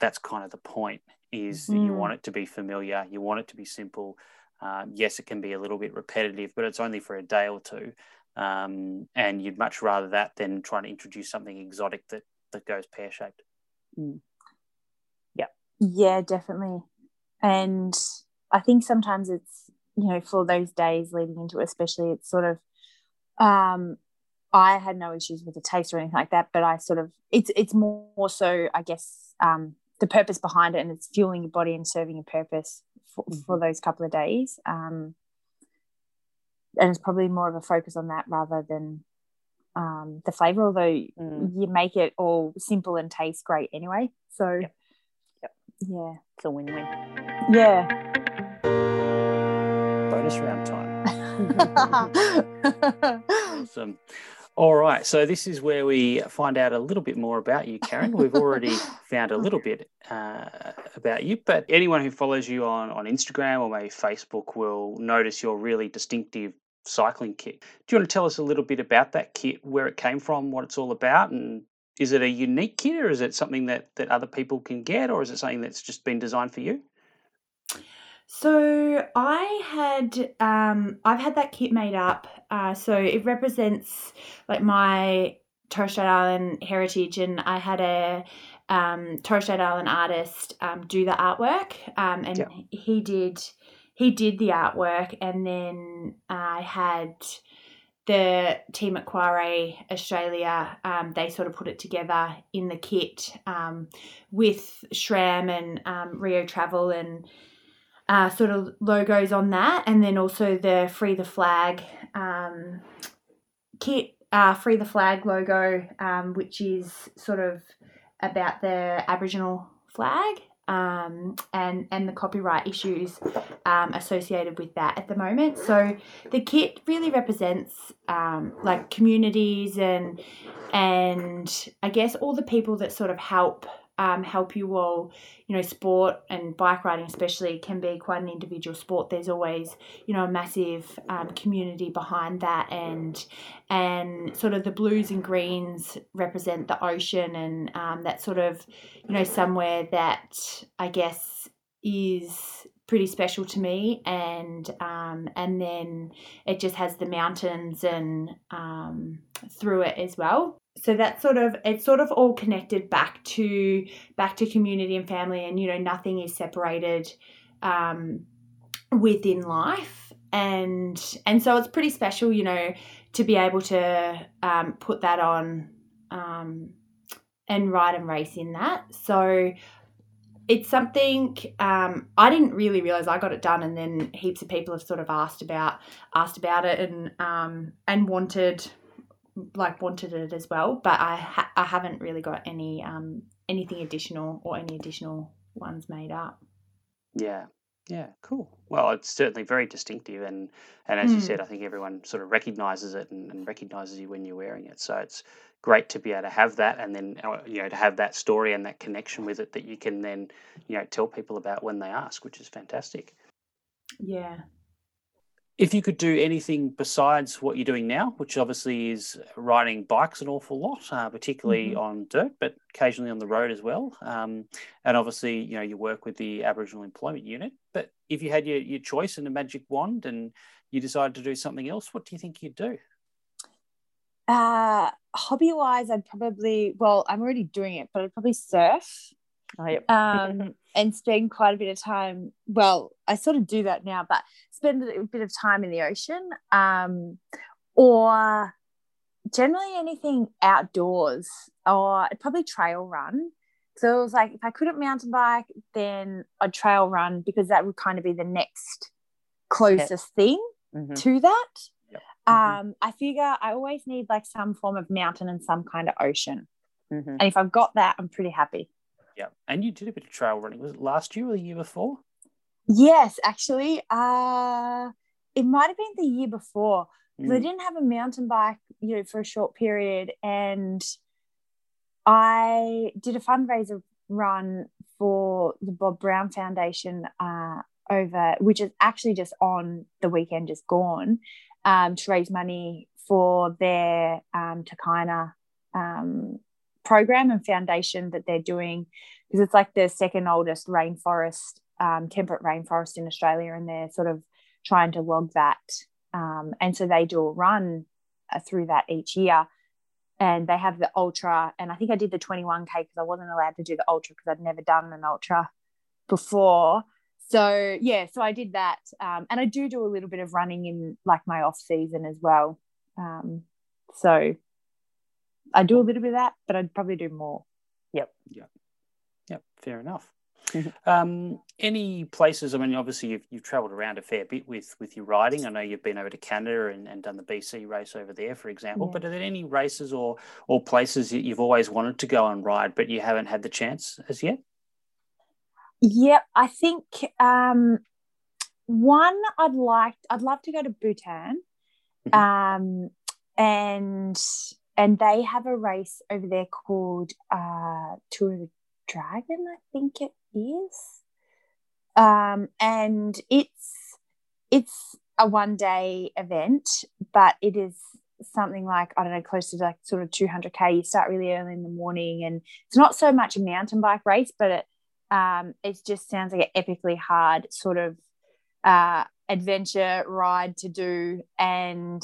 that's kind of the point is that you Mm. want it to be familiar you want it to be simple um, yes it can be a little bit repetitive but it's only for a day or two um, and you'd much rather that than trying to introduce something exotic that that goes pear-shaped Yeah. Yeah, definitely. And I think sometimes it's, you know, for those days leading into it, especially, it's sort of, um, I had no issues with the taste or anything like that, but I sort of, it's, it's more so, I guess, um, the purpose behind it and it's fueling your body and serving a purpose for, for those couple of days. Um, and it's probably more of a focus on that rather than um, the flavor, although Mm. you make it all simple and taste great anyway. So, Yep. Yep. yeah. It's a win-win. Yeah. Time. Awesome. All right so this is where we find out a little bit more about you karen. We've already found a little bit uh, about you but anyone who follows you on, on instagram or maybe facebook will notice your really distinctive cycling kit. Do you want to tell us a little bit about that kit where it came from what it's all about and is it a unique kit or is it something that, that other people can get or is it something that's just been designed for you So I had um I've had that kit made up. Uh, so it represents like my Torres Strait Island heritage, and I had a um, Torres Strait Island artist um, do the artwork, um, and Yep. he did he did the artwork, and then I had the team at Quarry Australia, um, they sort of put it together in the kit um, with SRAM and um, Rio Travel and uh, sort of logos on that, and then also the Free the Flag um, kit, uh, Free the Flag logo, um, which is sort of about the Aboriginal flag. Um, and and the copyright issues um, associated with that at the moment. So the kit really represents um, like communities and and I guess all the people that sort of help um, help you all. You know, sport and bike riding, especially, can be quite an individual sport. There's always, you know, a massive um, community behind that, and and sort of the blues and greens represent the ocean, and um, that sort of, you know, somewhere that I guess is pretty special to me and um, and then it just has the mountains and um, through it as well so that's sort of it's sort of all connected back to back to community and family and you know nothing is separated um, within life. And and so it's pretty special you know to be able to um, put that on um, and ride and race in that. So it's something um, I didn't really realize I got it done, and then heaps of people have sort of asked about asked about it and um, and wanted like wanted it as well. But I ha- I haven't really got any um, anything additional or any additional ones made up. Yeah, yeah, cool. Well, it's certainly very distinctive, and and as you Mm. said, I think everyone sort of recognizes it and, and recognizes you when you're wearing it. So it's great to be able to have that, and then uh, you know to have that story and that connection with it that you can then you know tell people about when they ask, which is fantastic. Yeah. If you could do anything besides what you're doing now, which obviously is riding bikes an awful lot, uh, particularly Mhm. on dirt, but occasionally on the road as well, um, and obviously you know you work with the Aboriginal Employment Unit. But if you had your, your choice and a magic wand, and you decided to do something else, what do you think you'd do? Uh, hobby wise, I'd probably, well, I'm already doing it, but I'd probably surf Oh, yep. um, and spend quite a bit of time. Well, I sort of do that now, but spend a bit of time in the ocean um, or generally anything outdoors or I'd probably trail run. So it was like if I couldn't mountain bike, then I'd trail run because that would kind of be the next closest thing Mhm. to that. Yep. Um, I figure I always need like some form of mountain and some kind of ocean. Mhm. And if I've got that, I'm pretty happy. Yeah, and you did a bit of trail running. Was it last year or the year before? Yes, actually. Uh it might have been the year before. 'cause I Mm. didn't have a mountain bike, you know, for a short period. And I did a fundraiser run for the Bob Brown Foundation uh, over, which is actually just on the weekend, just gone, um, to raise money for their um, Takayna um, program and foundation that they're doing because it's like the second oldest rainforest, um, temperate rainforest in Australia, and they're sort of trying to log that. Um, and so they do a run uh, through that each year. And they have the ultra, and I think I did the 21k because I wasn't allowed to do the ultra because I'd never done an ultra before. So yeah, so I did that, um, and I do do a little bit of running in like my off season as well. Um, so I do a little bit of that, but I'd probably do more. Yep, Yep. Yep. fair enough. um, any places? I mean, obviously you've you've travelled around a fair bit with with your riding. I know you've been over to Canada and, and done the BC race over there, for example. Yeah. But are there any races or or places that you've always wanted to go and ride, but you haven't had the chance as yet? Yep, I think um, one I'd like I'd love to go to Bhutan, Mhm. um, and and they have a race over there called uh, Tour of the Dragon, I think it is, um, and it's it's a one day event, but it is something like I don't know, close to like sort of 200k. You start really early in the morning, and it's not so much a mountain bike race, but it um, it just sounds like an epically hard sort of uh, adventure ride to do. And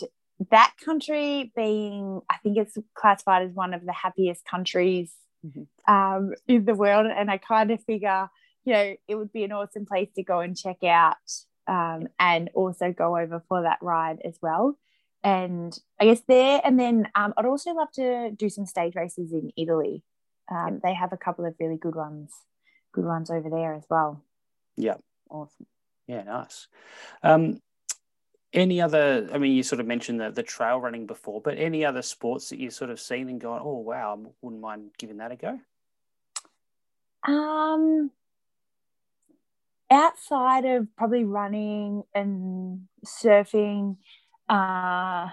that country being, I think it's classified as one of the happiest countries Mhm. um, in the world. And I kind of figure, you know, it would be an awesome place to go and check out um, and also go over for that ride as well. And I guess there, and then um, I'd also love to do some stage races in Italy. Um, they have a couple of really good ones good ones over there as well. Yeah. Awesome. Yeah, nice. Um, any other? I mean, you sort of mentioned the, the trail running before, but any other sports that you've sort of seen and gone, oh wow, I wouldn't mind giving that a go. Um, outside of probably running and surfing, uh,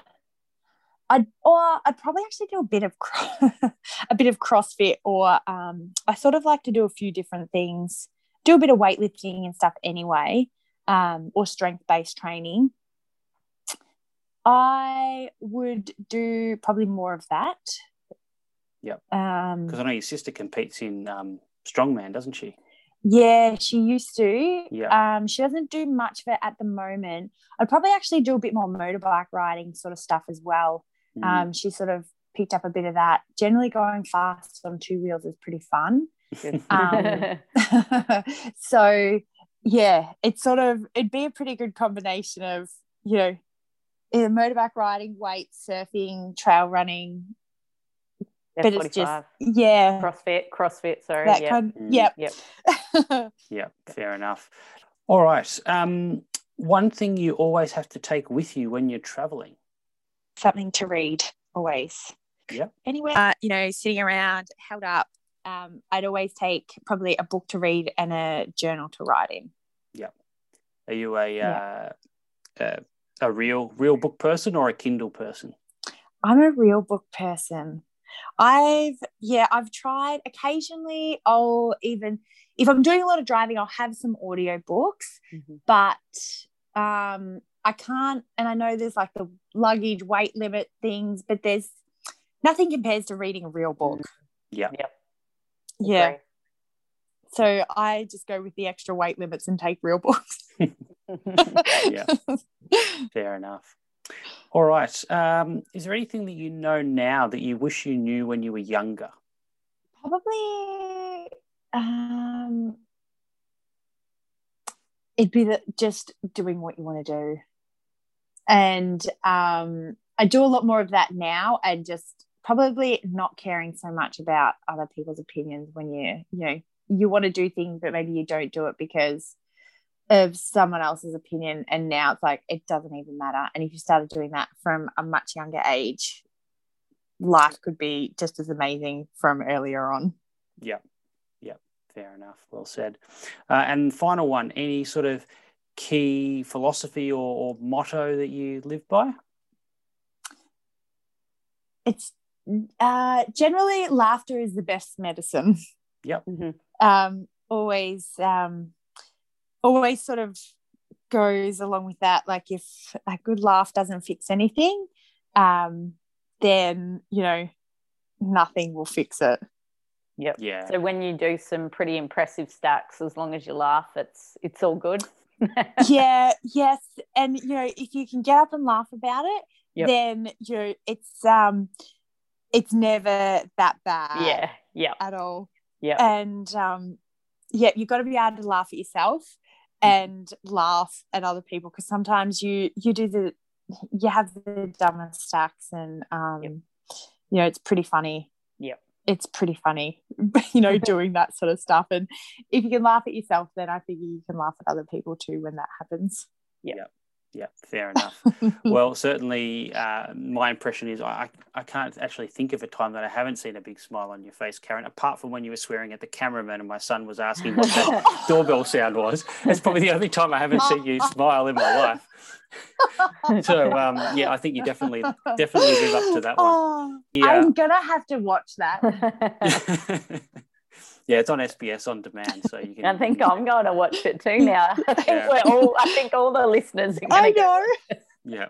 I'd or I'd probably actually do a bit of a bit of CrossFit, or um, I sort of like to do a few different things. Do a bit of weightlifting and stuff anyway, um, or strength based training. I would do probably more of that. Yep. Um, Because I know your sister competes in um, strongman, doesn't she? Yeah, she used to. Yeah. Um, she doesn't do much of it at the moment. I'd probably actually do a bit more motorbike riding sort of stuff as well. Mm. Um, she sort of picked up a bit of that. Generally, going fast on two wheels is pretty fun. Um, so, yeah, it's sort of it'd be a pretty good combination of you know, either motorbike riding, weight, surfing, trail running. But it's just yeah, CrossFit, CrossFit, sorry. that yeah. kind. Mm. Yep. Yep. Yeah, fair enough. All right. Um, one thing you always have to take with you when you're traveling. something to read always. Yeah. Anywhere, uh, you know, sitting around, held up, um, I'd always take probably a book to read and a journal to write in. Yeah. Are you a Yeah. uh, a, a real real book person or a Kindle person? I'm a real book person. I've yeah, I've tried occasionally I'll even if I'm doing a lot of driving, I'll have some audio books, Mhm. but um I can't and I know there's like the luggage weight limit things, but there's nothing compares to reading a real book. Yeah. Yep. Yeah. So I just go with the extra weight limits and take real books. Yeah. Fair enough. All right. Um, is there anything that you know now that you wish you knew when you were younger? Probably um it'd be that just doing what you want to do. And um I do a lot more of that now and just probably not caring so much about other people's opinions when you you know you want to do things but maybe you don't do it because of someone else's opinion and now it's like it doesn't even matter and if you started doing that from a much younger age life could be just as amazing from earlier on Yeah. Yeah. Fair enough. Well said. Uh, and final one, any sort of key philosophy or, or motto that you live by? it's uh generally laughter is the best medicine Mhm. um always um always sort of goes along with that like if a good laugh doesn't fix anything um then you know nothing will fix it Yep. Yeah. So when you do some pretty impressive stacks, as long as you laugh, it's it's all good. yeah yes and you know if you can get up and laugh about it Yep. then you know it's um it's never that bad yeah. Yeah. at all Yeah. and um yeah you've got to be able to laugh at yourself. And laugh at other people because sometimes you you do the you have the dumbest stacks and um Yep. you know it's pretty funny. Yeah it's pretty funny you know doing that sort of stuff. And if you can laugh at yourself then i think you can laugh at other people too when that happens. Yeah. Yeah, fair enough. well, certainly, uh, my impression is I, I can't actually think of a time that I haven't seen a big smile on your face, Karen, apart from when you were swearing at the cameraman and my son was asking what that doorbell sound was. That's probably the only time I haven't seen you smile in my life. So, um, yeah, I think you definitely definitely live up to that one. Oh, Yeah. i'm gonna have to watch that yeah, it's on SBS on demand, so you can. I think I'm going to watch it too now. I think Yeah. we're all. I think all the listeners are i going to go. know Yeah.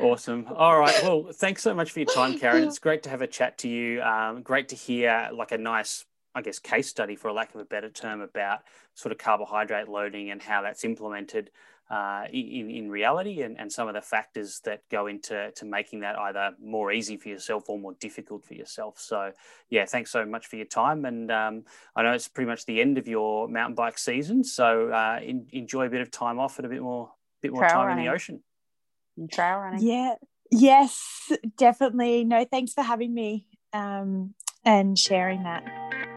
Awesome. All right. Well, thanks so much for your time, Karen. It's great to have a chat to you. Um, great to hear like a nice, I guess, case study, for a lack of a better term, about sort of carbohydrate loading and how that's implemented uh, in, in reality and, and some of the factors that go into to making that either more easy for yourself or more difficult for yourself. So, yeah, thanks so much for your time. And um, I know it's pretty much the end of your mountain bike season. So, uh, in, enjoy a bit of time off and a bit more, bit more Trail time in the ocean. And trail running. Yeah. Yes, definitely. No, thanks for having me um, and sharing that.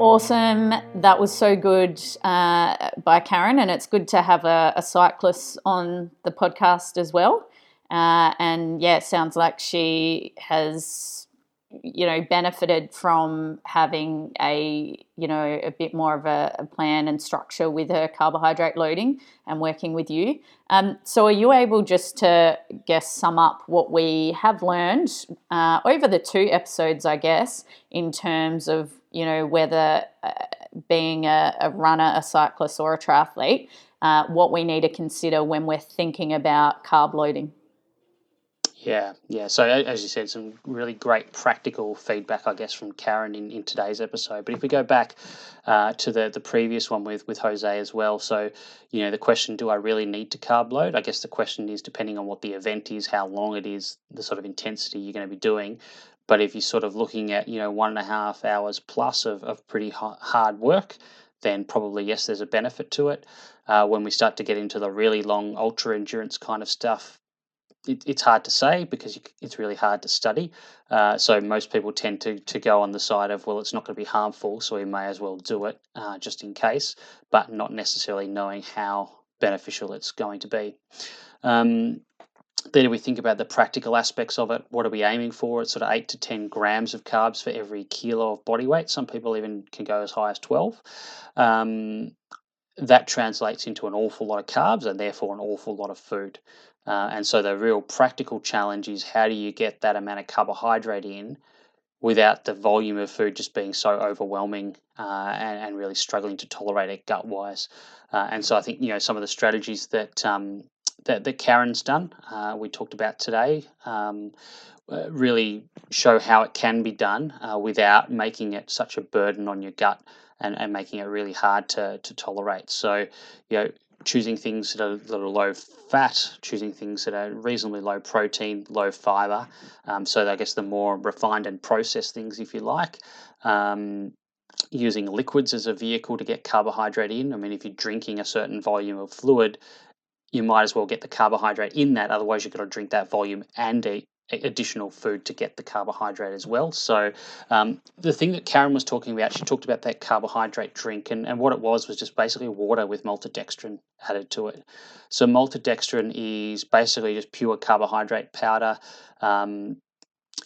Awesome. That was so good uh, by Karen, and it's good to have a, a cyclist on the podcast as well. Uh, and yeah, it sounds like she has you know benefited from having a you know a bit more of a, a plan and structure with her carbohydrate loading and working with you um, so are you able just to guess sum up what we have learned uh, over the two episodes i guess in terms of you know whether uh, being a, a, runner a cyclist or a triathlete uh, what we need to consider when we're thinking about carb loading yeah, yeah. So as you said, some really great practical feedback, I guess, from Karen in, in today's episode. But if we go back uh, to the the previous one with with Jose as well, so you know the question, do I really need to carb load? I guess the question is depending on what the event is, how long it is, the sort of intensity you're going to be doing. But if you're sort of looking at you know one and a half hours plus of, of pretty hard work, then probably yes, there's a benefit to it. Uh, when we start to get into the really long ultra endurance kind of stuff, it, it's hard to say because you, it's really hard to study. Uh, so most people tend to, to go on the side of, well, it's not going to be harmful, so we may as well do it uh, just in case, but not necessarily knowing how beneficial it's going to be. Um, then we think about the practical aspects of it, what are we aiming for? It's sort of 8 to 10 grams of carbs for every kilo of body weight. Some people even can go as high as 12. Um, that translates into an awful lot of carbs and therefore an awful lot of food. Uh, and so the real practical challenge is how do you get that amount of carbohydrate in without the volume of food just being so overwhelming uh, and, and, really struggling to tolerate it gut wise. Uh, and so I think you know some of the strategies that um, that, that, Karen's done, uh, we talked about today, um, uh, really show how it can be done uh, without making it such a burden on your gut. And, and making it really hard to, to tolerate. So, you know, choosing things that are, that are low fat, choosing things that are reasonably low protein, low fiber. Um, so I guess the more refined and processed things, if you like. Um, using liquids as a vehicle to get carbohydrate in. I mean, if you're drinking a certain volume of fluid, you might as well get the carbohydrate in that. Otherwise, you've got to drink that volume and eat additional food to get the carbohydrate as well. So um, the thing that Karen was talking about, she talked about that carbohydrate drink, and, and what it was was just basically water with maltodextrin added to it. So maltodextrin is basically just pure carbohydrate powder. Um,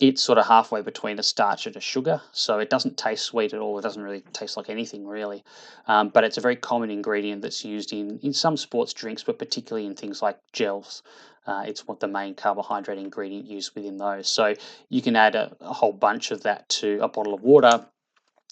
it's sort of halfway between a starch and a sugar, so it doesn't taste sweet at all. It doesn't really taste like anything really, um, but it's a very common ingredient that's used in in some sports drinks, but particularly in things like gels. Uh, it's what the main carbohydrate ingredient used within those. So you can add a, a whole bunch of that to a bottle of water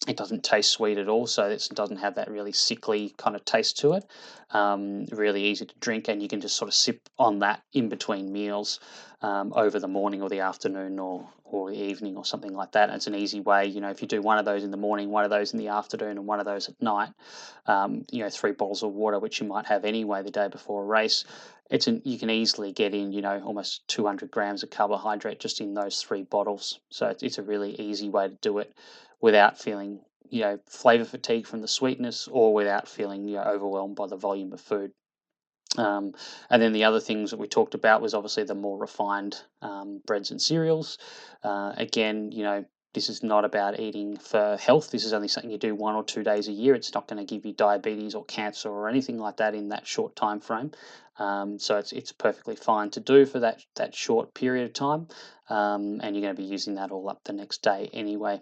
it doesn't taste sweet at all, so it doesn't have that really sickly kind of taste to it. Um, really easy to drink, and you can just sort of sip on that in between meals um, over the morning or the afternoon or or evening or something like that. And it's an easy way, you know, if you do one of those in the morning, one of those in the afternoon, and one of those at night, um, you know, three bottles of water, which you might have anyway the day before a race. It's an, you can easily get in, you know, almost 200 grams of carbohydrate just in those three bottles. So it's, it's a really easy way to do it without feeling you know flavor fatigue from the sweetness or without feeling you know overwhelmed by the volume of food um, and then the other things that we talked about was obviously the more refined um, breads and cereals. Uh, again you know this is not about eating for health. This is only something you do one or two days a year. It's not going to give you diabetes or cancer or anything like that in that short time frame. Um, so it's, it's perfectly fine to do for that, that short period of time. Um, and you're going to be using that all up the next day anyway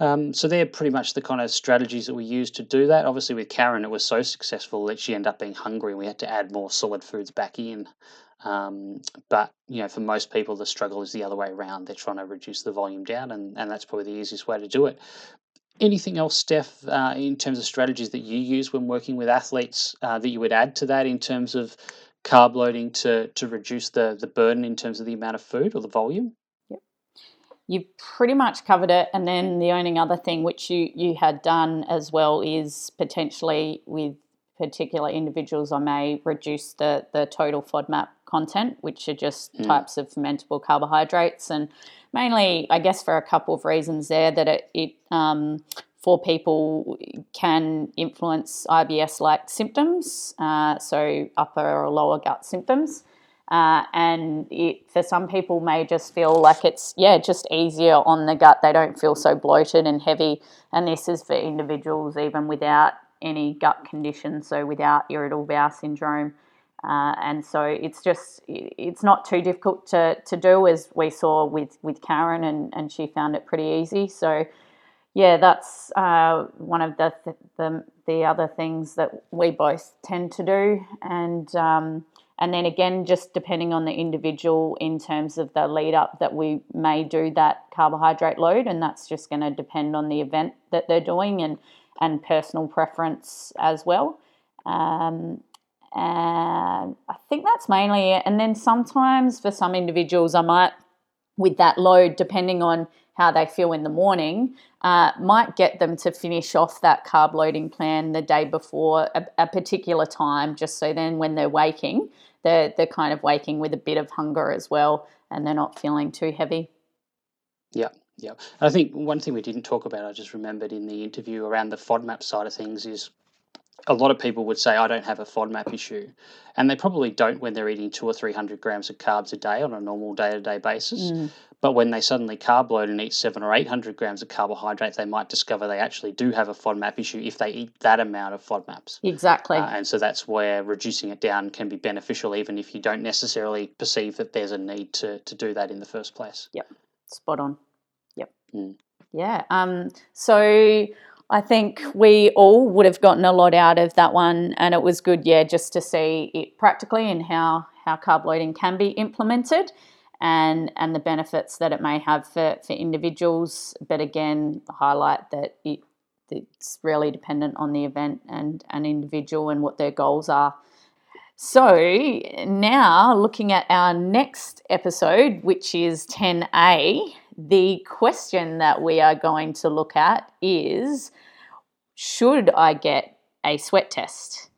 um, so they're pretty much the kind of strategies that we use to do that. Obviously, with Karen, it was so successful that she ended up being hungry, and we had to add more solid foods back in. Um, but you know, for most people, the struggle is the other way around. They're trying to reduce the volume down, and, and that's probably the easiest way to do it. Anything else, Steph, uh, in terms of strategies that you use when working with athletes uh, that you would add to that in terms of carb loading to to reduce the the burden in terms of the amount of food or the volume? You've pretty much covered it. And then the only other thing which you, you had done as well is potentially with particular individuals, I may reduce the, the total FODMAP content, which are just mm. types of fermentable carbohydrates. And mainly, I guess, for a couple of reasons there that it, it um, for people can influence IBS like symptoms, uh, so upper or lower gut symptoms. Uh, and it, for some people may just feel like it's yeah just easier on the gut. They don't feel so bloated and heavy. And this is for individuals even without any gut condition so without irritable bowel syndrome. Uh, and so it's just it's not too difficult to, to do as we saw with, with Karen and, and she found it pretty easy. So yeah, that's uh, one of the, the the other things that we both tend to do, and um, and then again, just depending on the individual in terms of the lead up that we may do that carbohydrate load, and that's just going to depend on the event that they're doing and and personal preference as well. Um, and I think that's mainly it. And then sometimes for some individuals, I might, with that load, depending on how they feel in the morning, uh, might get them to finish off that carb loading plan the day before a, a, particular time, just so then when they're waking, they're, they're kind of waking with a bit of hunger as well and they're not feeling too heavy. Yeah. Yeah, I think one thing we didn't talk about, I just remembered in the interview around the FODMAP side of things, is a lot of people would say, I don't have a FODMAP issue. And they probably don't when they're eating two or 300 grams of carbs a day on a normal day to day basis. Mm. But when they suddenly carb load and eat seven or 800 grams of carbohydrate, they might discover they actually do have a FODMAP issue if they eat that amount of FODMAPs. Exactly. Uh, and so that's where reducing it down can be beneficial, even if you don't necessarily perceive that there's a need to, to do that in the first place. Yep. Spot on. Yep. Mm. Yeah. Um, so I think we all would have gotten a lot out of that one, and it was good, yeah, just to see it practically and how how carb loading can be implemented, and and the benefits that it may have for for individuals. But again, highlight that it it's really dependent on the event and an individual and what their goals are. So now looking at our next episode, which is 10A, the question that we are going to look at is Should I get a sweat test?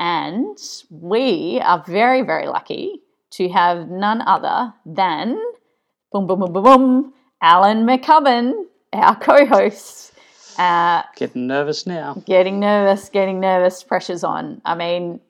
And we are very, very lucky to have none other than boom, boom, boom, boom, boom, Alan McCubbin, our co host. Uh, getting nervous now. Getting nervous, getting nervous, pressure's on. I mean,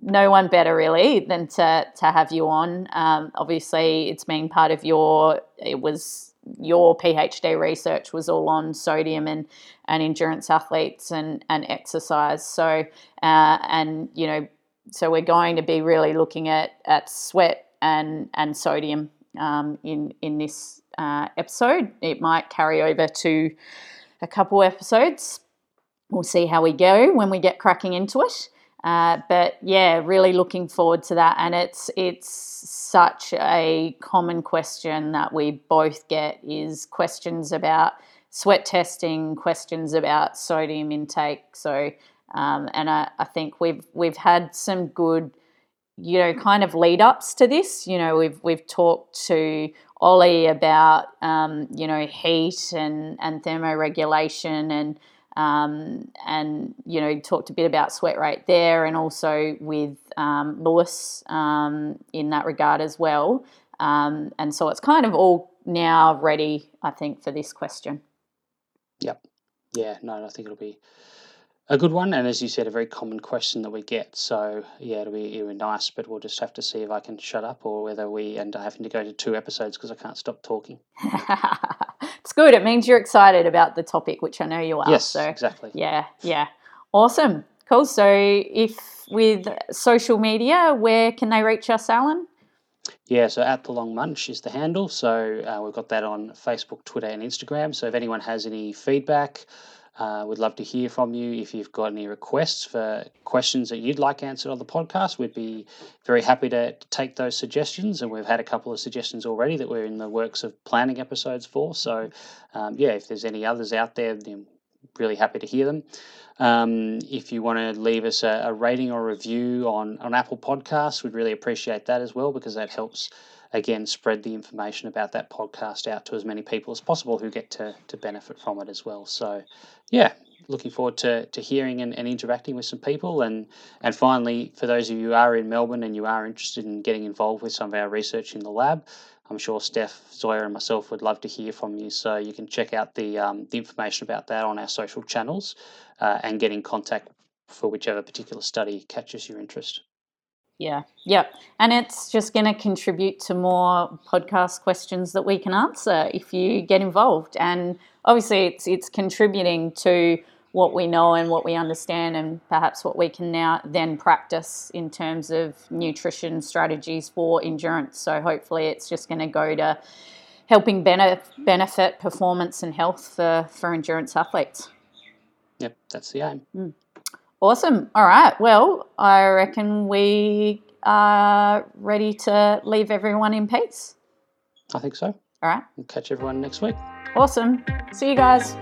no one better really than to to have you on. Um, obviously, it's been part of your. It was your PhD research was all on sodium and and endurance athletes and and exercise. So uh, and you know, so we're going to be really looking at at sweat and and sodium um, in in this uh, episode. It might carry over to a couple episodes. We'll see how we go when we get cracking into it. Uh, but yeah, really looking forward to that. And it's it's such a common question that we both get is questions about sweat testing, questions about sodium intake. So um, and I, I think we've we've had some good, you know, kind of lead ups to this. You know, we've we've talked to Ollie about um, you know heat and and thermoregulation and um, and you know talked a bit about sweat rate there, and also with um, Lewis um, in that regard as well. Um, and so it's kind of all now ready, I think, for this question. Yep. Yeah. No, I think it'll be a good one, and as you said, a very common question that we get. So yeah, it'll be, it'll be nice, but we'll just have to see if I can shut up or whether we end up having to go to two episodes because I can't stop talking. it's good. It means you're excited about the topic, which I know you are. Yes, so, exactly. Yeah, yeah, awesome, cool. So if with social media, where can they reach us, Alan? Yeah, so at the long munch is the handle. So uh, we've got that on Facebook, Twitter, and Instagram. So if anyone has any feedback uh, we'd love to hear from you. If you've got any requests for questions that you'd like answered on the podcast, we'd be very happy to, take those suggestions. And we've had a couple of suggestions already that we're in the works of planning episodes for. So, um, yeah, if there's any others out there, then really happy to hear them. Um, if you want to leave us a, a rating or review on, on Apple Podcasts, we'd really appreciate that as well because that helps again spread the information about that podcast out to as many people as possible who get to, to benefit from it as well. So, yeah, looking forward to, to hearing and, and interacting with some people. And, and finally, for those of you who are in Melbourne and you are interested in getting involved with some of our research in the lab, I'm sure Steph, Zoya, and myself would love to hear from you. So you can check out the, um, the information about that on our social channels uh, and get in contact for whichever particular study catches your interest. Yeah, yep. And it's just going to contribute to more podcast questions that we can answer if you get involved. And obviously, it's it's contributing to what we know and what we understand, and perhaps what we can now then practice in terms of nutrition strategies for endurance. So hopefully, it's just going to go to helping benefit performance and health for, for endurance athletes. Yep, that's the aim. Mm. Awesome. All right. Well, I reckon we are ready to leave everyone in peace. I think so. All right. We'll catch everyone next week. Awesome. See you guys.